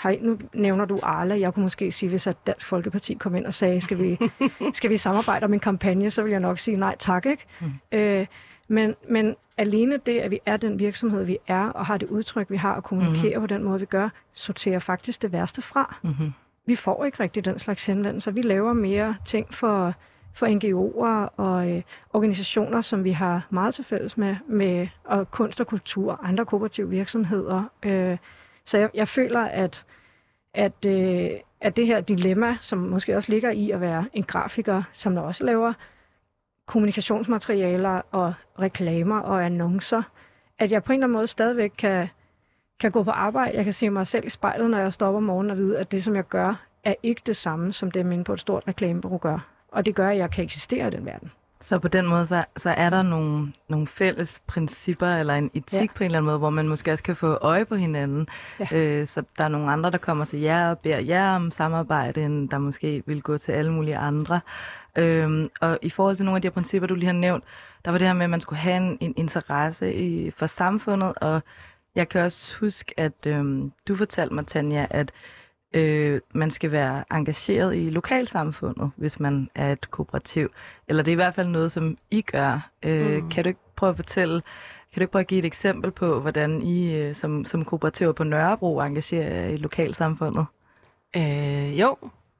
har, nu nævner du Arla. Jeg kunne måske sige, hvis at Dansk Folkeparti kom ind og sagde, skal vi, skal vi samarbejde om en kampagne, så vil jeg nok sige nej tak, ikke? Mm. Øh, men, men alene det, at vi er den virksomhed, vi er, og har det udtryk, vi har, og kommunikerer mm. på den måde, vi gør, sorterer faktisk det værste fra. Mm-hmm vi får ikke rigtig den slags henvendelser. Vi laver mere ting for, for NGO'er og øh, organisationer, som vi har meget til fælles med, med og kunst og kultur og andre kooperative virksomheder. Øh, så jeg, jeg føler, at, at, øh, at det her dilemma, som måske også ligger i at være en grafiker, som der også laver kommunikationsmaterialer og reklamer og annoncer, at jeg på en eller anden måde stadigvæk kan kan gå på arbejde. Jeg kan se mig selv i spejlet, når jeg stopper om morgenen og vide, at det, som jeg gør, er ikke det samme, som dem inde på et stort reklamebureau gør. Og det gør, at jeg kan eksistere i den verden. Så på den måde, så, så er der nogle, nogle fælles principper eller en etik ja. på en eller anden måde, hvor man måske også kan få øje på hinanden. Ja. Øh, så der er nogle andre, der kommer til jer og beder jer om samarbejde, end der måske vil gå til alle mulige andre. Øhm, og i forhold til nogle af de her principper, du lige har nævnt, der var det her med, at man skulle have en, en interesse i, for samfundet, og jeg kan også huske, at øhm, du fortalte mig, Tanja, at øh, man skal være engageret i lokalsamfundet, hvis man er et kooperativ. Eller det er i hvert fald noget, som I gør. Øh, mm. Kan du ikke prøve at fortælle, kan du ikke prøve at give et eksempel på, hvordan I øh, som, som kooperativer på Nørrebro engagerer jer i lokalsamfundet? Øh, jo,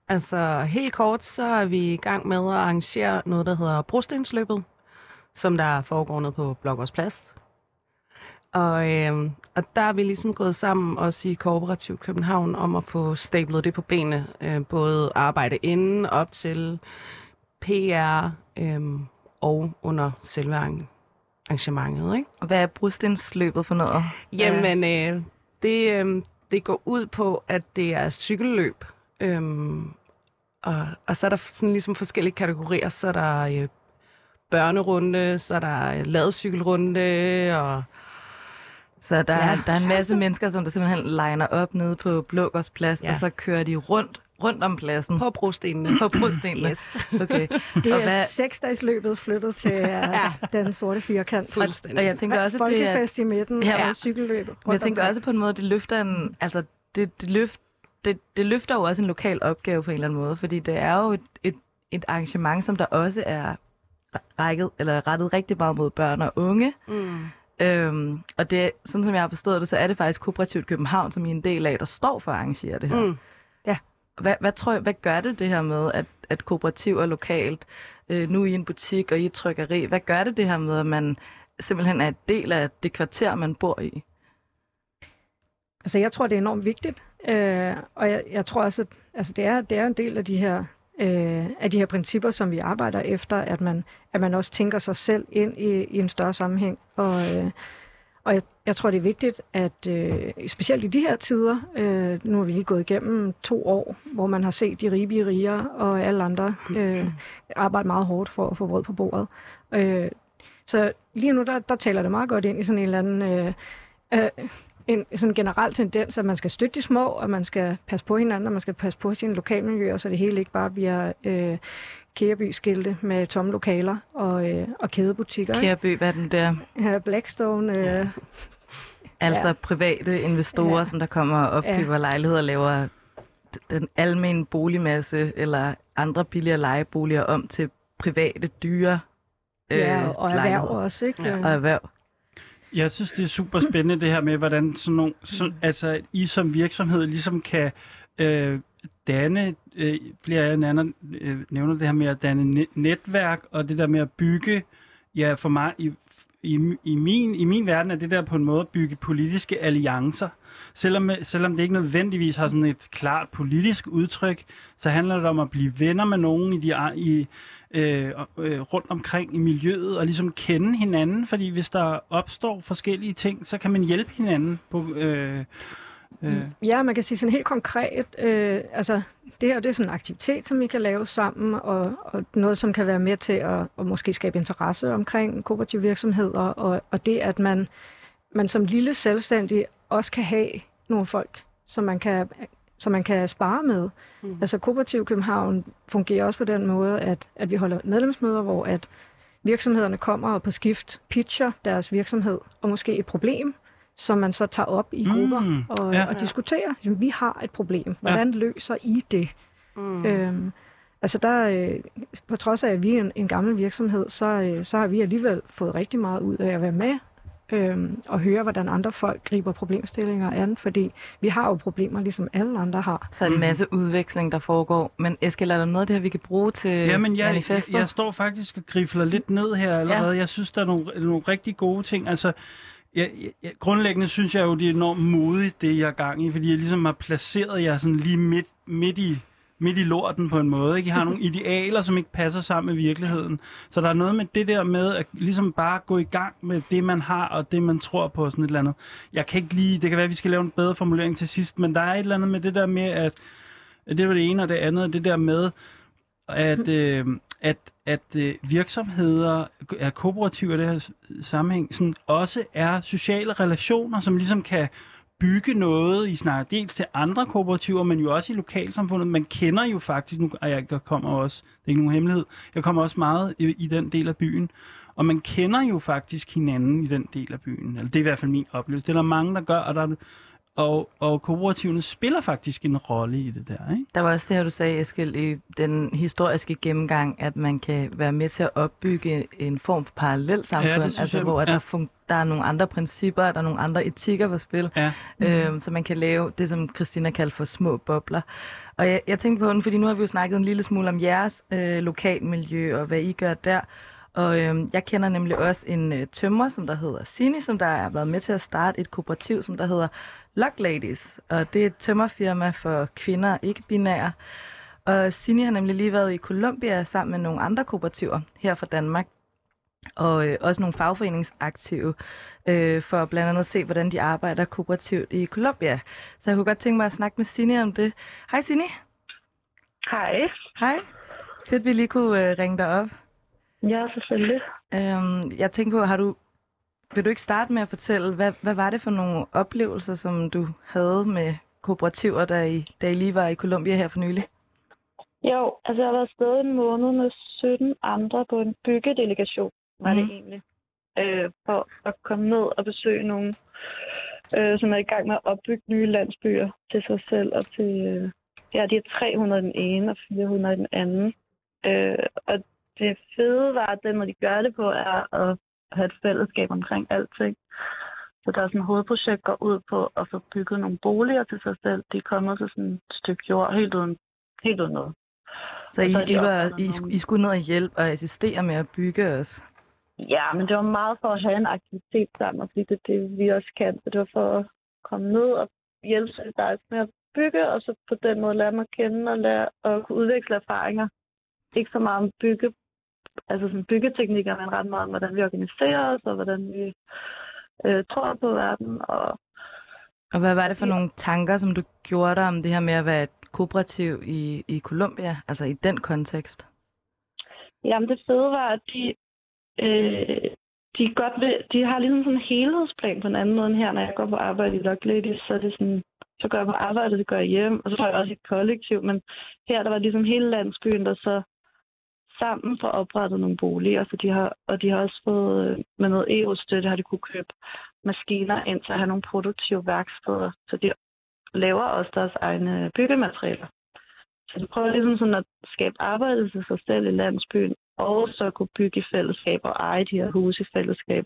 altså helt kort, så er vi i gang med at arrangere noget, der hedder Brostensløbet, som der foregår nede på Blokkers Plads og, øh, og der er vi ligesom gået sammen også i Kooperativ København om at få stablet det på benene. Øh, både arbejde inden, op til PR øh, og under selve arrangementet. Ikke? Og hvad er brudstensløbet for noget? Jamen, øh, det, øh, det går ud på, at det er cykelløb. Øh, og, og så er der sådan ligesom forskellige kategorier. Så er der øh, børnerunde, så er der ladcykelrunde, og så der, ja. er, der er en masse mennesker, som der simpelthen liner op nede på Blågårdsplads, ja. og så kører de rundt rundt om pladsen. På brostenene. På brostenene. yes. Okay. Det er hvad... seksdagsløbet flyttet til ja. den sorte firkant. Fuldstændig. Og jeg tænker også, at det er... Folkefest i midten ja. og cykelløb. Men jeg tænker også på en måde, det løfter en... Altså, det, det, løft, det, det løfter jo også en lokal opgave på en eller anden måde, fordi det er jo et, et, et arrangement, som der også er rækket, eller rettet rigtig meget mod børn og unge. Mm. Øhm, og det, sådan som jeg har forstået det, så er det faktisk Kooperativt København, som I er en del af, der står for at arrangere det her. Mm. Ja. Hvad, hvad, tror jeg, hvad gør det det her med, at, at kooperativ er lokalt, øh, nu i en butik og i et trykkeri, hvad gør det det her med, at man simpelthen er en del af det kvarter, man bor i? Altså jeg tror, det er enormt vigtigt, øh, og jeg, jeg tror også, at altså, det, er, det er en del af de her øh, af de her principper, som vi arbejder efter, at man, at man også tænker sig selv ind i, i en større sammenhæng. Og, øh, og jeg, jeg tror, det er vigtigt, at øh, specielt i de her tider, øh, nu har vi lige gået igennem to år, hvor man har set de rige rigere og alle andre øh, arbejde meget hårdt for at få brød på bordet. Øh, så lige nu, der, der taler det meget godt ind i sådan en eller anden... Øh, øh, en sådan generel tendens, at man skal støtte de små, og man skal passe på hinanden, og man skal passe på sine lokalmiljøer, så det hele ikke bare bliver øh, Kæreby-skilte med tomme lokaler og, øh, og kædebutikker. ikke? Kærby, hvad er den der? Ja, Blackstone. Øh, Altså Ja. private investorer, Ja. som der kommer og opkøber lejligheder og laver den almene boligmasse eller andre billigere lejeboliger om til private, dyre øh, ja, og erhverv lejligheder. også, ikke? Ja. Og erhverv. Jeg synes, det er super spændende det her med, hvordan sådan nogle, så, altså, at I som virksomhed ligesom kan øh, danne, øh, flere af jer nævner, øh, nævner det her med at danne netværk, og det der med at bygge, ja for mig, i, i, i, min, i min verden er det der på en måde at bygge politiske alliancer. Selvom, øh, selvom det ikke nødvendigvis har sådan et klart politisk udtryk, så handler det om at blive venner med nogen i de, i, øh, øh, rundt omkring i miljøet og ligesom kende hinanden, fordi hvis der opstår forskellige ting, så kan man hjælpe hinanden på... Øh, øh, Ja, man kan sige sådan helt konkret, øh, altså det her det er sådan en aktivitet, som vi kan lave sammen, og, og noget, som kan være med til at, at måske skabe interesse omkring kooperative virksomheder, og, og det, at man, man som lille selvstændig også kan have nogle folk, som man kan, som man kan spare med. Mm. Altså Kooperativ København fungerer også på den måde, at, at vi holder medlemsmøder, hvor at virksomhederne kommer og på skift pitcher deres virksomhed, og måske et problem, som man så tager op i grupper Mm, og, ja. og diskuterer. Jamen, Vi har et problem. Hvordan ja. løser I det? Mm. Mm. Øhm, altså der, øh, på trods af, at vi er en, en gammel virksomhed, så, øh, så har vi alligevel fået rigtig meget ud af at være med øhm, og høre, hvordan andre folk griber problemstillinger an, fordi vi har jo problemer, ligesom alle andre har. Så er en masse udveksling, der foregår. Men Eskild, er der noget af det her, vi kan bruge til Jamen, jeg, jeg, manifestet? jeg står faktisk og grifler lidt ned her allerede. Ja. Jeg synes, der er nogle, nogle rigtig gode ting. Altså, jeg, jeg, grundlæggende synes jeg jo, det er enormt modigt, det jeg er gang i, fordi jeg ligesom har placeret jer sådan lige midt, midt i midt i lorten på en måde. Ikke? I har nogle idealer, som ikke passer sammen med virkeligheden. Så der er noget med det der med at ligesom bare gå i gang med det, man har, og det, man tror på, sådan et eller andet. Jeg kan ikke lige, det kan være, at vi skal lave en bedre formulering til sidst, men der er et eller andet med det der med, at det var det ene, og det andet, det der med, at, øh, at, at øh, virksomheder er kooperative i det her sammenhæng, sådan også er sociale relationer, som ligesom kan bygge noget. I snakker dels til andre kooperativer, men jo også i lokalsamfundet. Man kender jo faktisk, nu og jeg kommer også, det er ikke nogen hemmelighed, jeg kommer også meget i, i den del af byen, og man kender jo faktisk hinanden i den del af byen. Eller det er i hvert fald min oplevelse. Det er der mange, der gør, og, der, og, og kooperativerne spiller faktisk en rolle i det der. Ikke? Der var også det her, du sagde, Eskild, i den historiske gennemgang, at man kan være med til at opbygge en form for parallelt Ja, det samfund, altså jeg, hvor ja. der, fun- der er nogle andre principper, der er nogle andre etikker på spil, Ja. øhm, så man kan lave det, som Christina kaldte for små bobler. Og jeg, jeg tænkte på den, fordi nu har vi jo snakket en lille smule om jeres øh, lokalmiljø og hvad I gør der. Og øhm, jeg kender nemlig også en øh, tømmer, som der hedder Sini, som der har været med til at starte et kooperativ, som der hedder Lock Ladies. Og det er et tømmerfirma for kvinder, ikke binære. Og Sini har nemlig lige været i Colombia sammen med nogle andre kooperativer her fra Danmark. Og øh, også nogle fagforeningsaktive, øh, for blandt andet at se, hvordan de arbejder kooperativt i Colombia. Så jeg kunne godt tænke mig at snakke med Sini om det. Hej Sini. Hej. Hej. Fedt, vi lige kunne øh, ringe dig op. Ja, selvfølgelig. Øhm, jeg tænker på, har du, vil du ikke starte med at fortælle, hvad, hvad var det for nogle oplevelser, som du havde med kooperativer, da I, da I lige var i Colombia her for nylig? Jo, altså jeg har været afsted en måned med 17 andre på en byggedelegation, var det egentlig. Øh, for at komme ned og besøge nogen, øh, som er i gang med at opbygge nye landsbyer til sig selv og til... Øh, ja, de er 300 i den ene og 400 i den anden. Øh, og det fede var, at den måde, de gør det på, er at have et fællesskab omkring alting. Så der er sådan et hovedprojekt, går ud på at få bygget nogle boliger til sig selv. De er kommet til sådan et stykke jord helt uden, helt uden noget. Så Og I, I, var, I, I skulle ned og hjælpe og assistere med at bygge os. Ja, men det var meget for at have en aktivitet sammen, og fordi det er det, vi også kan. Så det var for at komme ned og hjælpe solidarisk med at bygge, og så på den måde lære mig at kende og lære at kunne udveksle erfaringer. Ikke så meget om bygge, altså sådan byggeteknikker, men ret meget om, hvordan vi organiserer os, og hvordan vi øh, tror på verden. Og, Og hvad var det for nogle tanker, som du gjorde dig om det her med at være et kooperativ i, i Colombia, altså i den kontekst? Jamen det fede var, at de, øh, de, godt vil, de har ligesom sådan en helhedsplan på en anden måde end her, når jeg går på arbejde i Lock Ladies, så er det sådan, så går jeg på arbejde, det gør jeg hjem, og så får jeg også et kollektiv, men her der var ligesom hele landsbyen, der så sammen for oprettet nogle boliger, så de har, og de har også fået øh, med noget EU-støtte, har de kunne købe maskiner ind til at have nogle produktive værksteder, så de laver også deres egne byggematerialer. Så de prøver ligesom sådan at skabe arbejde til sig selv i landsbyen, og så kunne bygge i fællesskab og eje de her huse i fællesskab.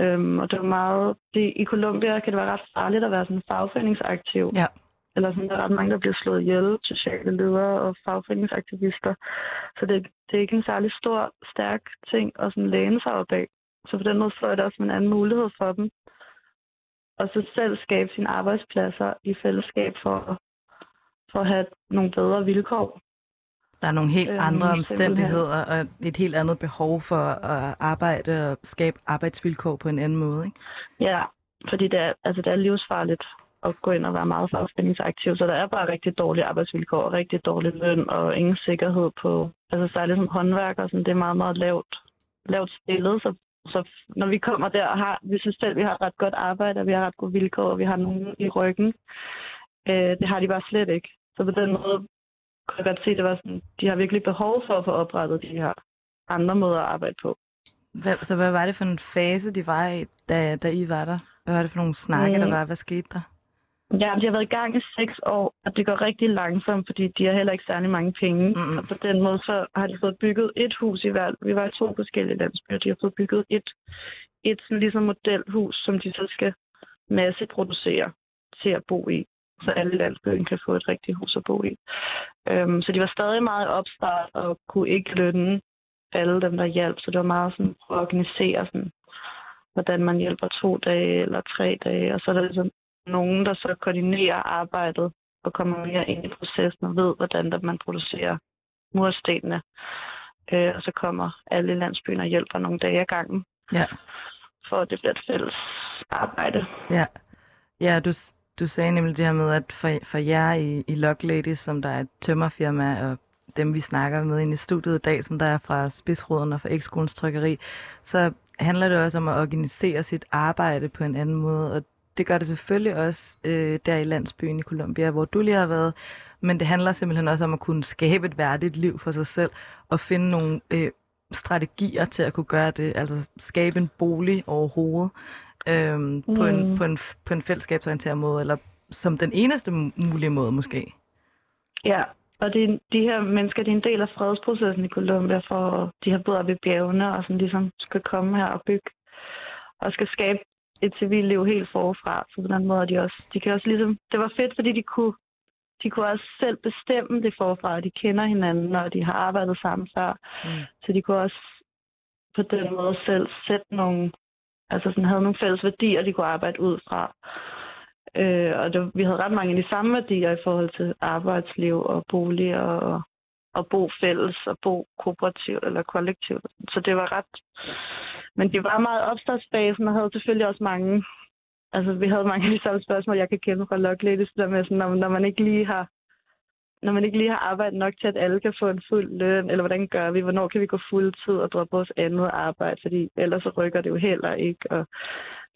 Øhm, og det var meget... Det, I Colombia kan det være ret farligt at være sådan fagforeningsaktiv. Ja. Eller sådan, der er ret mange, der bliver slået ihjel, sociale ledere og fagforeningsaktivister. Så det, det er ikke en særlig stor, stærk ting at sådan læne sig op af. Så på den måde så er det også en anden mulighed for dem. Og så selv skabe sine arbejdspladser i fællesskab for, for at have nogle bedre vilkår. Der er nogle helt Øhm, andre omstændigheder og et helt andet behov for at arbejde og skabe arbejdsvilkår på en anden måde, ikke? Ja, fordi det er, altså det er livsfarligt at gå ind og være meget fagforeningsaktiv, så der er bare rigtig dårlige arbejdsvilkår og rigtig dårlig løn og ingen sikkerhed på, altså særligt som håndværker, sådan, det er meget, meget lavt, lavt stillet, så, så når vi kommer der og har, vi synes selv, vi har ret godt arbejde, og vi har ret gode vilkår, og vi har nogen i ryggen, øh, det har de bare slet ikke. Så på den måde kunne jeg godt se, det var sådan, de har virkelig behov for at få oprettet de her andre måder at arbejde på. Hvad, så hvad var det for en fase, de var i, da, da I var der? Hvad var det for nogle snakke, der Mm. var? Hvad skete der? Ja, de har været i gang i seks år, og det går rigtig langsomt, fordi de har heller ikke særlig mange penge. Mm. Og på den måde, så har de fået bygget et hus i hver. Vi var i to forskellige landsbyer. De har fået bygget et, et sådan ligesom modelhus, som de så skal masseproducere til at bo i. Så alle landsbyen kan få et rigtigt hus at bo i. Øhm, så de var stadig meget opstart og kunne ikke lønne alle dem, der hjalp. Så det var meget sådan at organisere, sådan, hvordan man hjælper to dage eller tre dage. Og så er der ligesom nogen, der så koordinerer arbejdet og kommer mere ind i processen og ved, hvordan der man producerer murstenene. Øh, og så kommer alle landsbyen og hjælper nogle dage ad gangen, Ja. for at det bliver et fælles arbejde. Ja, ja du, du sagde nemlig det her med, at for, for jer i, i Lock Ladies, som der er et tømmerfirma, og dem vi snakker med inde i studiet i dag, som der er fra Spidsruden og fra Ekskolens Trykkeri, så handler det også om at organisere sit arbejde på en anden måde, og det gør det selvfølgelig også øh, der i landsbyen i Colombia, hvor du lige har været, men det handler simpelthen også om at kunne skabe et værdigt liv for sig selv, og finde nogle øh, strategier til at kunne gøre det, altså skabe en bolig overhovedet, øhm, på, en, Mm. på, en, på en fællesskabsorienteret måde, eller som den eneste mu- mulige måde måske. Ja, og det, de her mennesker, de er en del af fredsprocessen i Colombia, for de har boet oppe i bjergene og sådan ligesom skal komme her og bygge og skal skabe et civilt liv helt forfra. Så på den måde de også, de kan også ligesom, det var fedt, fordi de kunne, de kunne også selv bestemme det forfra, og de kender hinanden, og de har arbejdet sammen før. Mm. Så de kunne også på den måde selv sætte nogle, altså sådan havde nogle fælles værdier, de kunne arbejde ud fra. Øh, og det, vi havde ret mange af de samme værdier i forhold til arbejdsliv og bolig og, og bo fælles og bo kooperativt eller kollektivt. Så det var ret... Men det var meget opstartsfasen og havde selvfølgelig også mange... Altså, vi havde mange af de samme spørgsmål, jeg kan kende fra Lock Ladies, der med sådan, når, når man ikke lige har når man ikke lige har arbejdet nok til, at alle kan få en fuld løn, eller hvordan gør vi, hvornår kan vi gå fuld tid og droppe vores andet arbejde, fordi ellers så rykker det jo heller ikke. Og,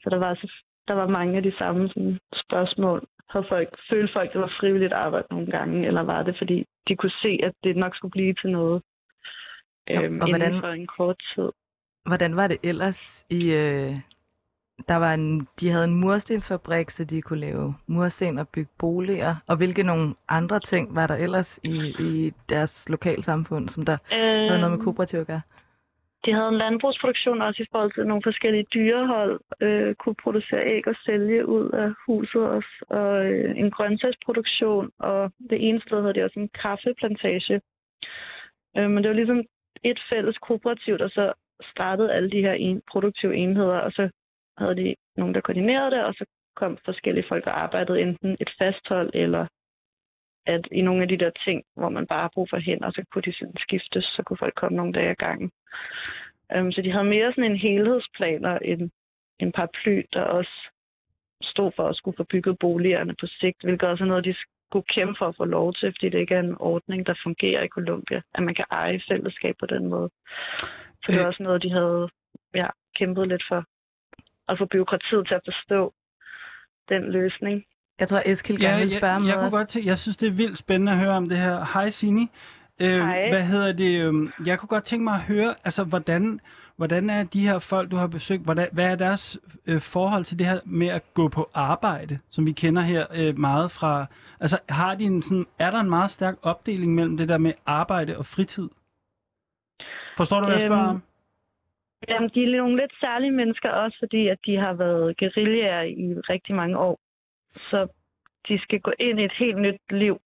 så der var, så, der var mange af de samme sådan, spørgsmål. Havde folk, følte folk, det var frivilligt arbejde nogle gange, eller var det, fordi de kunne se, at det nok skulle blive til noget øhm, og inden hvordan- for en kort tid. Hvordan var det ellers i... Øh, der var en, de havde en murstensfabrik, så de kunne lave mursten og bygge boliger. Og hvilke nogle andre ting var der ellers i, i deres lokalsamfund, som der havde noget med Øhm, kooperativ at gøre? De havde en landbrugsproduktion også i forhold til nogle forskellige dyrehold, øh, kunne producere æg og sælge ud af huset også, og øh, en grøntsagsproduktion, og det ene sted havde de også en kaffeplantage. Øh, men det var ligesom et fælles kooperativ, der så startede alle de her en, produktive enheder, og så havde de nogen, der koordinerede det, og så kom forskellige folk og arbejdede enten et fasthold, eller at i nogle af de der ting, hvor man bare har brug for hænder, så kunne de sådan skiftes, så kunne folk komme nogle dage ad gangen. Um, så de havde mere sådan en helhedsplaner end en paraply, der også stod for at skulle få bygget boligerne på sigt, hvilket også er noget, de skulle kæmpe for at få lov til, fordi det ikke er en ordning, der fungerer i Colombia, at man kan eje fællesskab på den måde. Så det var også noget, de havde ja, kæmpet lidt for. At få byråkratiet til at forstå den løsning. Jeg tror, Eskild gerne vil spørge jeg, jeg, noget. kunne godt tænke, jeg synes, det er vildt spændende at høre om det her. Hej, Sini. Øh, Hej. Hvad hedder det? øhm, Jeg kunne godt tænke mig at høre, altså, hvordan, hvordan er de her folk, du har besøgt, hvordan, hvad er deres øh, forhold til det her med at gå på arbejde, som vi kender her øh, meget fra... Altså, har de en sådan, er der en meget stærk opdeling mellem det der med arbejde og fritid? Forstår du, hvad jeg spørger Øhm, om? Jamen, de er nogle lidt særlige mennesker også, fordi at de har været guerillaer i rigtig mange år. Så de skal gå ind i et helt nyt liv.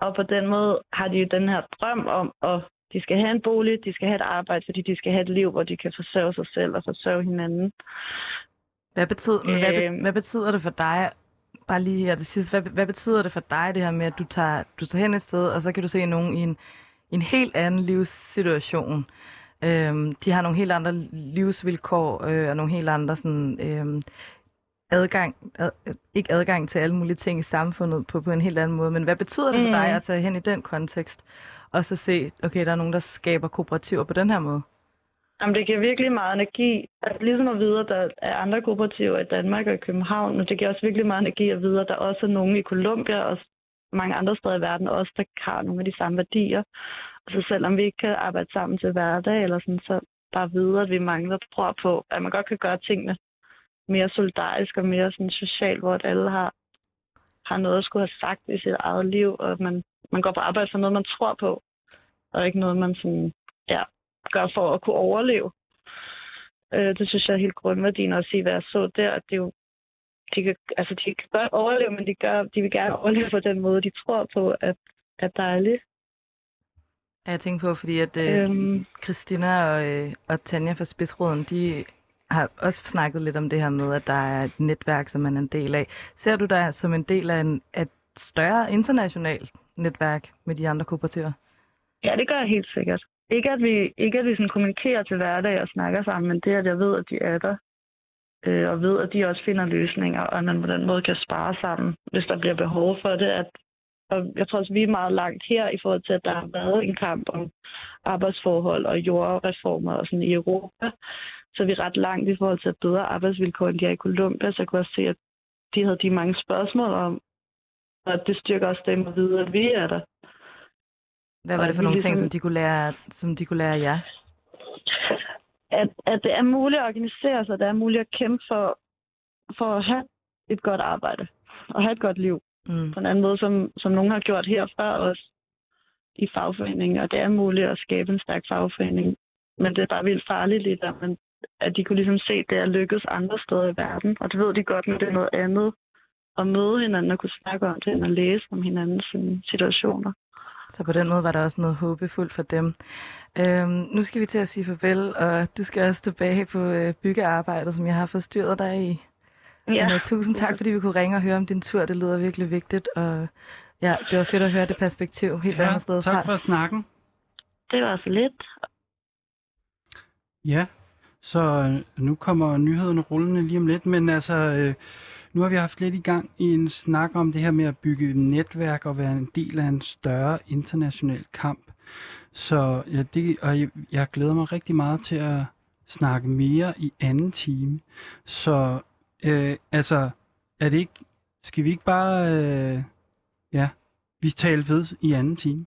Og på den måde har de jo den her drøm om, at de skal have en bolig, de skal have et arbejde, fordi de skal have et liv, hvor de kan forsørge sig selv og forsørge hinanden. Hvad betyder, men hvad, be, Øhm. hvad betyder det for dig, bare lige her til sidst, hvad, hvad betyder det for dig, det her med, at du tager, du tager hen et sted, og så kan du se nogen i en, i en helt anden livssituation. Øhm, de har nogle helt andre livsvilkår, øh, og nogle helt andre sådan, øhm, adgang, ad, ikke adgang til alle mulige ting i samfundet på, på en helt anden måde, men hvad betyder det for Mm. dig at tage hen i den kontekst, og så se, okay, der er nogen, der skaber kooperativer på den her måde? Jamen, det giver virkelig meget energi. Altså, ligesom at vide, at der er andre kooperativer i Danmark og i København, men det giver også virkelig meget energi at vide, at der også er nogen i Colombia og mange andre steder i verden også, der har nogle af de samme værdier. Og så selvom vi ikke kan arbejde sammen til hverdag, eller sådan, så bare vide, at vi mangler tror på, at man godt kan gøre tingene mere solidarisk og mere sådan socialt, hvor at alle har, har noget at skulle have sagt i sit eget liv, og at man, man går på arbejde for noget, man tror på, og ikke noget, man sådan, ja, gør for at kunne overleve. Øh, det synes jeg er helt grundværdien også i, hvad jeg så der, at det jo, de kan, altså de kan godt overleve, men de, gør, de vil gerne overleve på den måde, de tror på, at er dejligt. Ja, Jeg tænker på, fordi at øh, Øhm. Christina og, øh, og Tanja fra Spidsråden, de har også snakket lidt om det her med, at der er et netværk, som man er en del af. Ser du dig som en del af, en, af et større internationalt netværk med de andre kooperativer? Ja, det gør jeg helt sikkert. Ikke at vi, ikke at vi sådan kommunikerer til hverdag og snakker sammen, men det at jeg ved, at de er der. Øh, og ved, at de også finder løsninger, og at man på den måde kan spare sammen, hvis der bliver behov for det. At, og jeg tror også, vi er meget langt her i forhold til, at der har været en kamp om arbejdsforhold og jordreformer og sådan i Europa. Så vi er ret langt i forhold til at bedre arbejdsvilkår, end de er i Colombia. Så jeg kunne også se, at de havde de mange spørgsmål om, og det styrker også dem at vide, at vi er der. Hvad var Og det for vi nogle ting, ligesom- som de kunne lære, som de kunne lære jer? at, at det er muligt at organisere sig, det er muligt at kæmpe for, for at have et godt arbejde og have et godt liv Mm. på en anden måde, som, som nogen har gjort herfra også i fagforeningen, og det er muligt at skabe en stærk fagforening, men det er bare vildt farligt lidt, at, man, at de kunne ligesom se, at det er lykkedes andre steder i verden, og det ved de godt, men det er noget andet at møde hinanden og kunne snakke om det, end at læse om hinandens sådan, situationer. Så på den måde var der også noget håbefuldt for dem. Øhm, nu skal vi til at sige farvel, og du skal også tilbage på øh, byggearbejdet, som jeg har forstyrret dig i. Ja. Men, uh, tusind tak, fordi vi kunne ringe og høre om din tur. Det lyder virkelig vigtigt, og ja, det var fedt at høre det perspektiv helt andet sted tak fra. for snakken. Det var så lidt. Ja, så øh, nu kommer nyhederne rullende lige om lidt, men altså, øh, nu har vi haft lidt i gang i en snak om det her med at bygge netværk og være en del af en større international kamp. Så ja, det, og jeg, jeg glæder mig rigtig meget til at snakke mere i anden time. Så øh, altså, er det ikke, skal vi ikke bare, øh, ja, vi taler ved i anden time?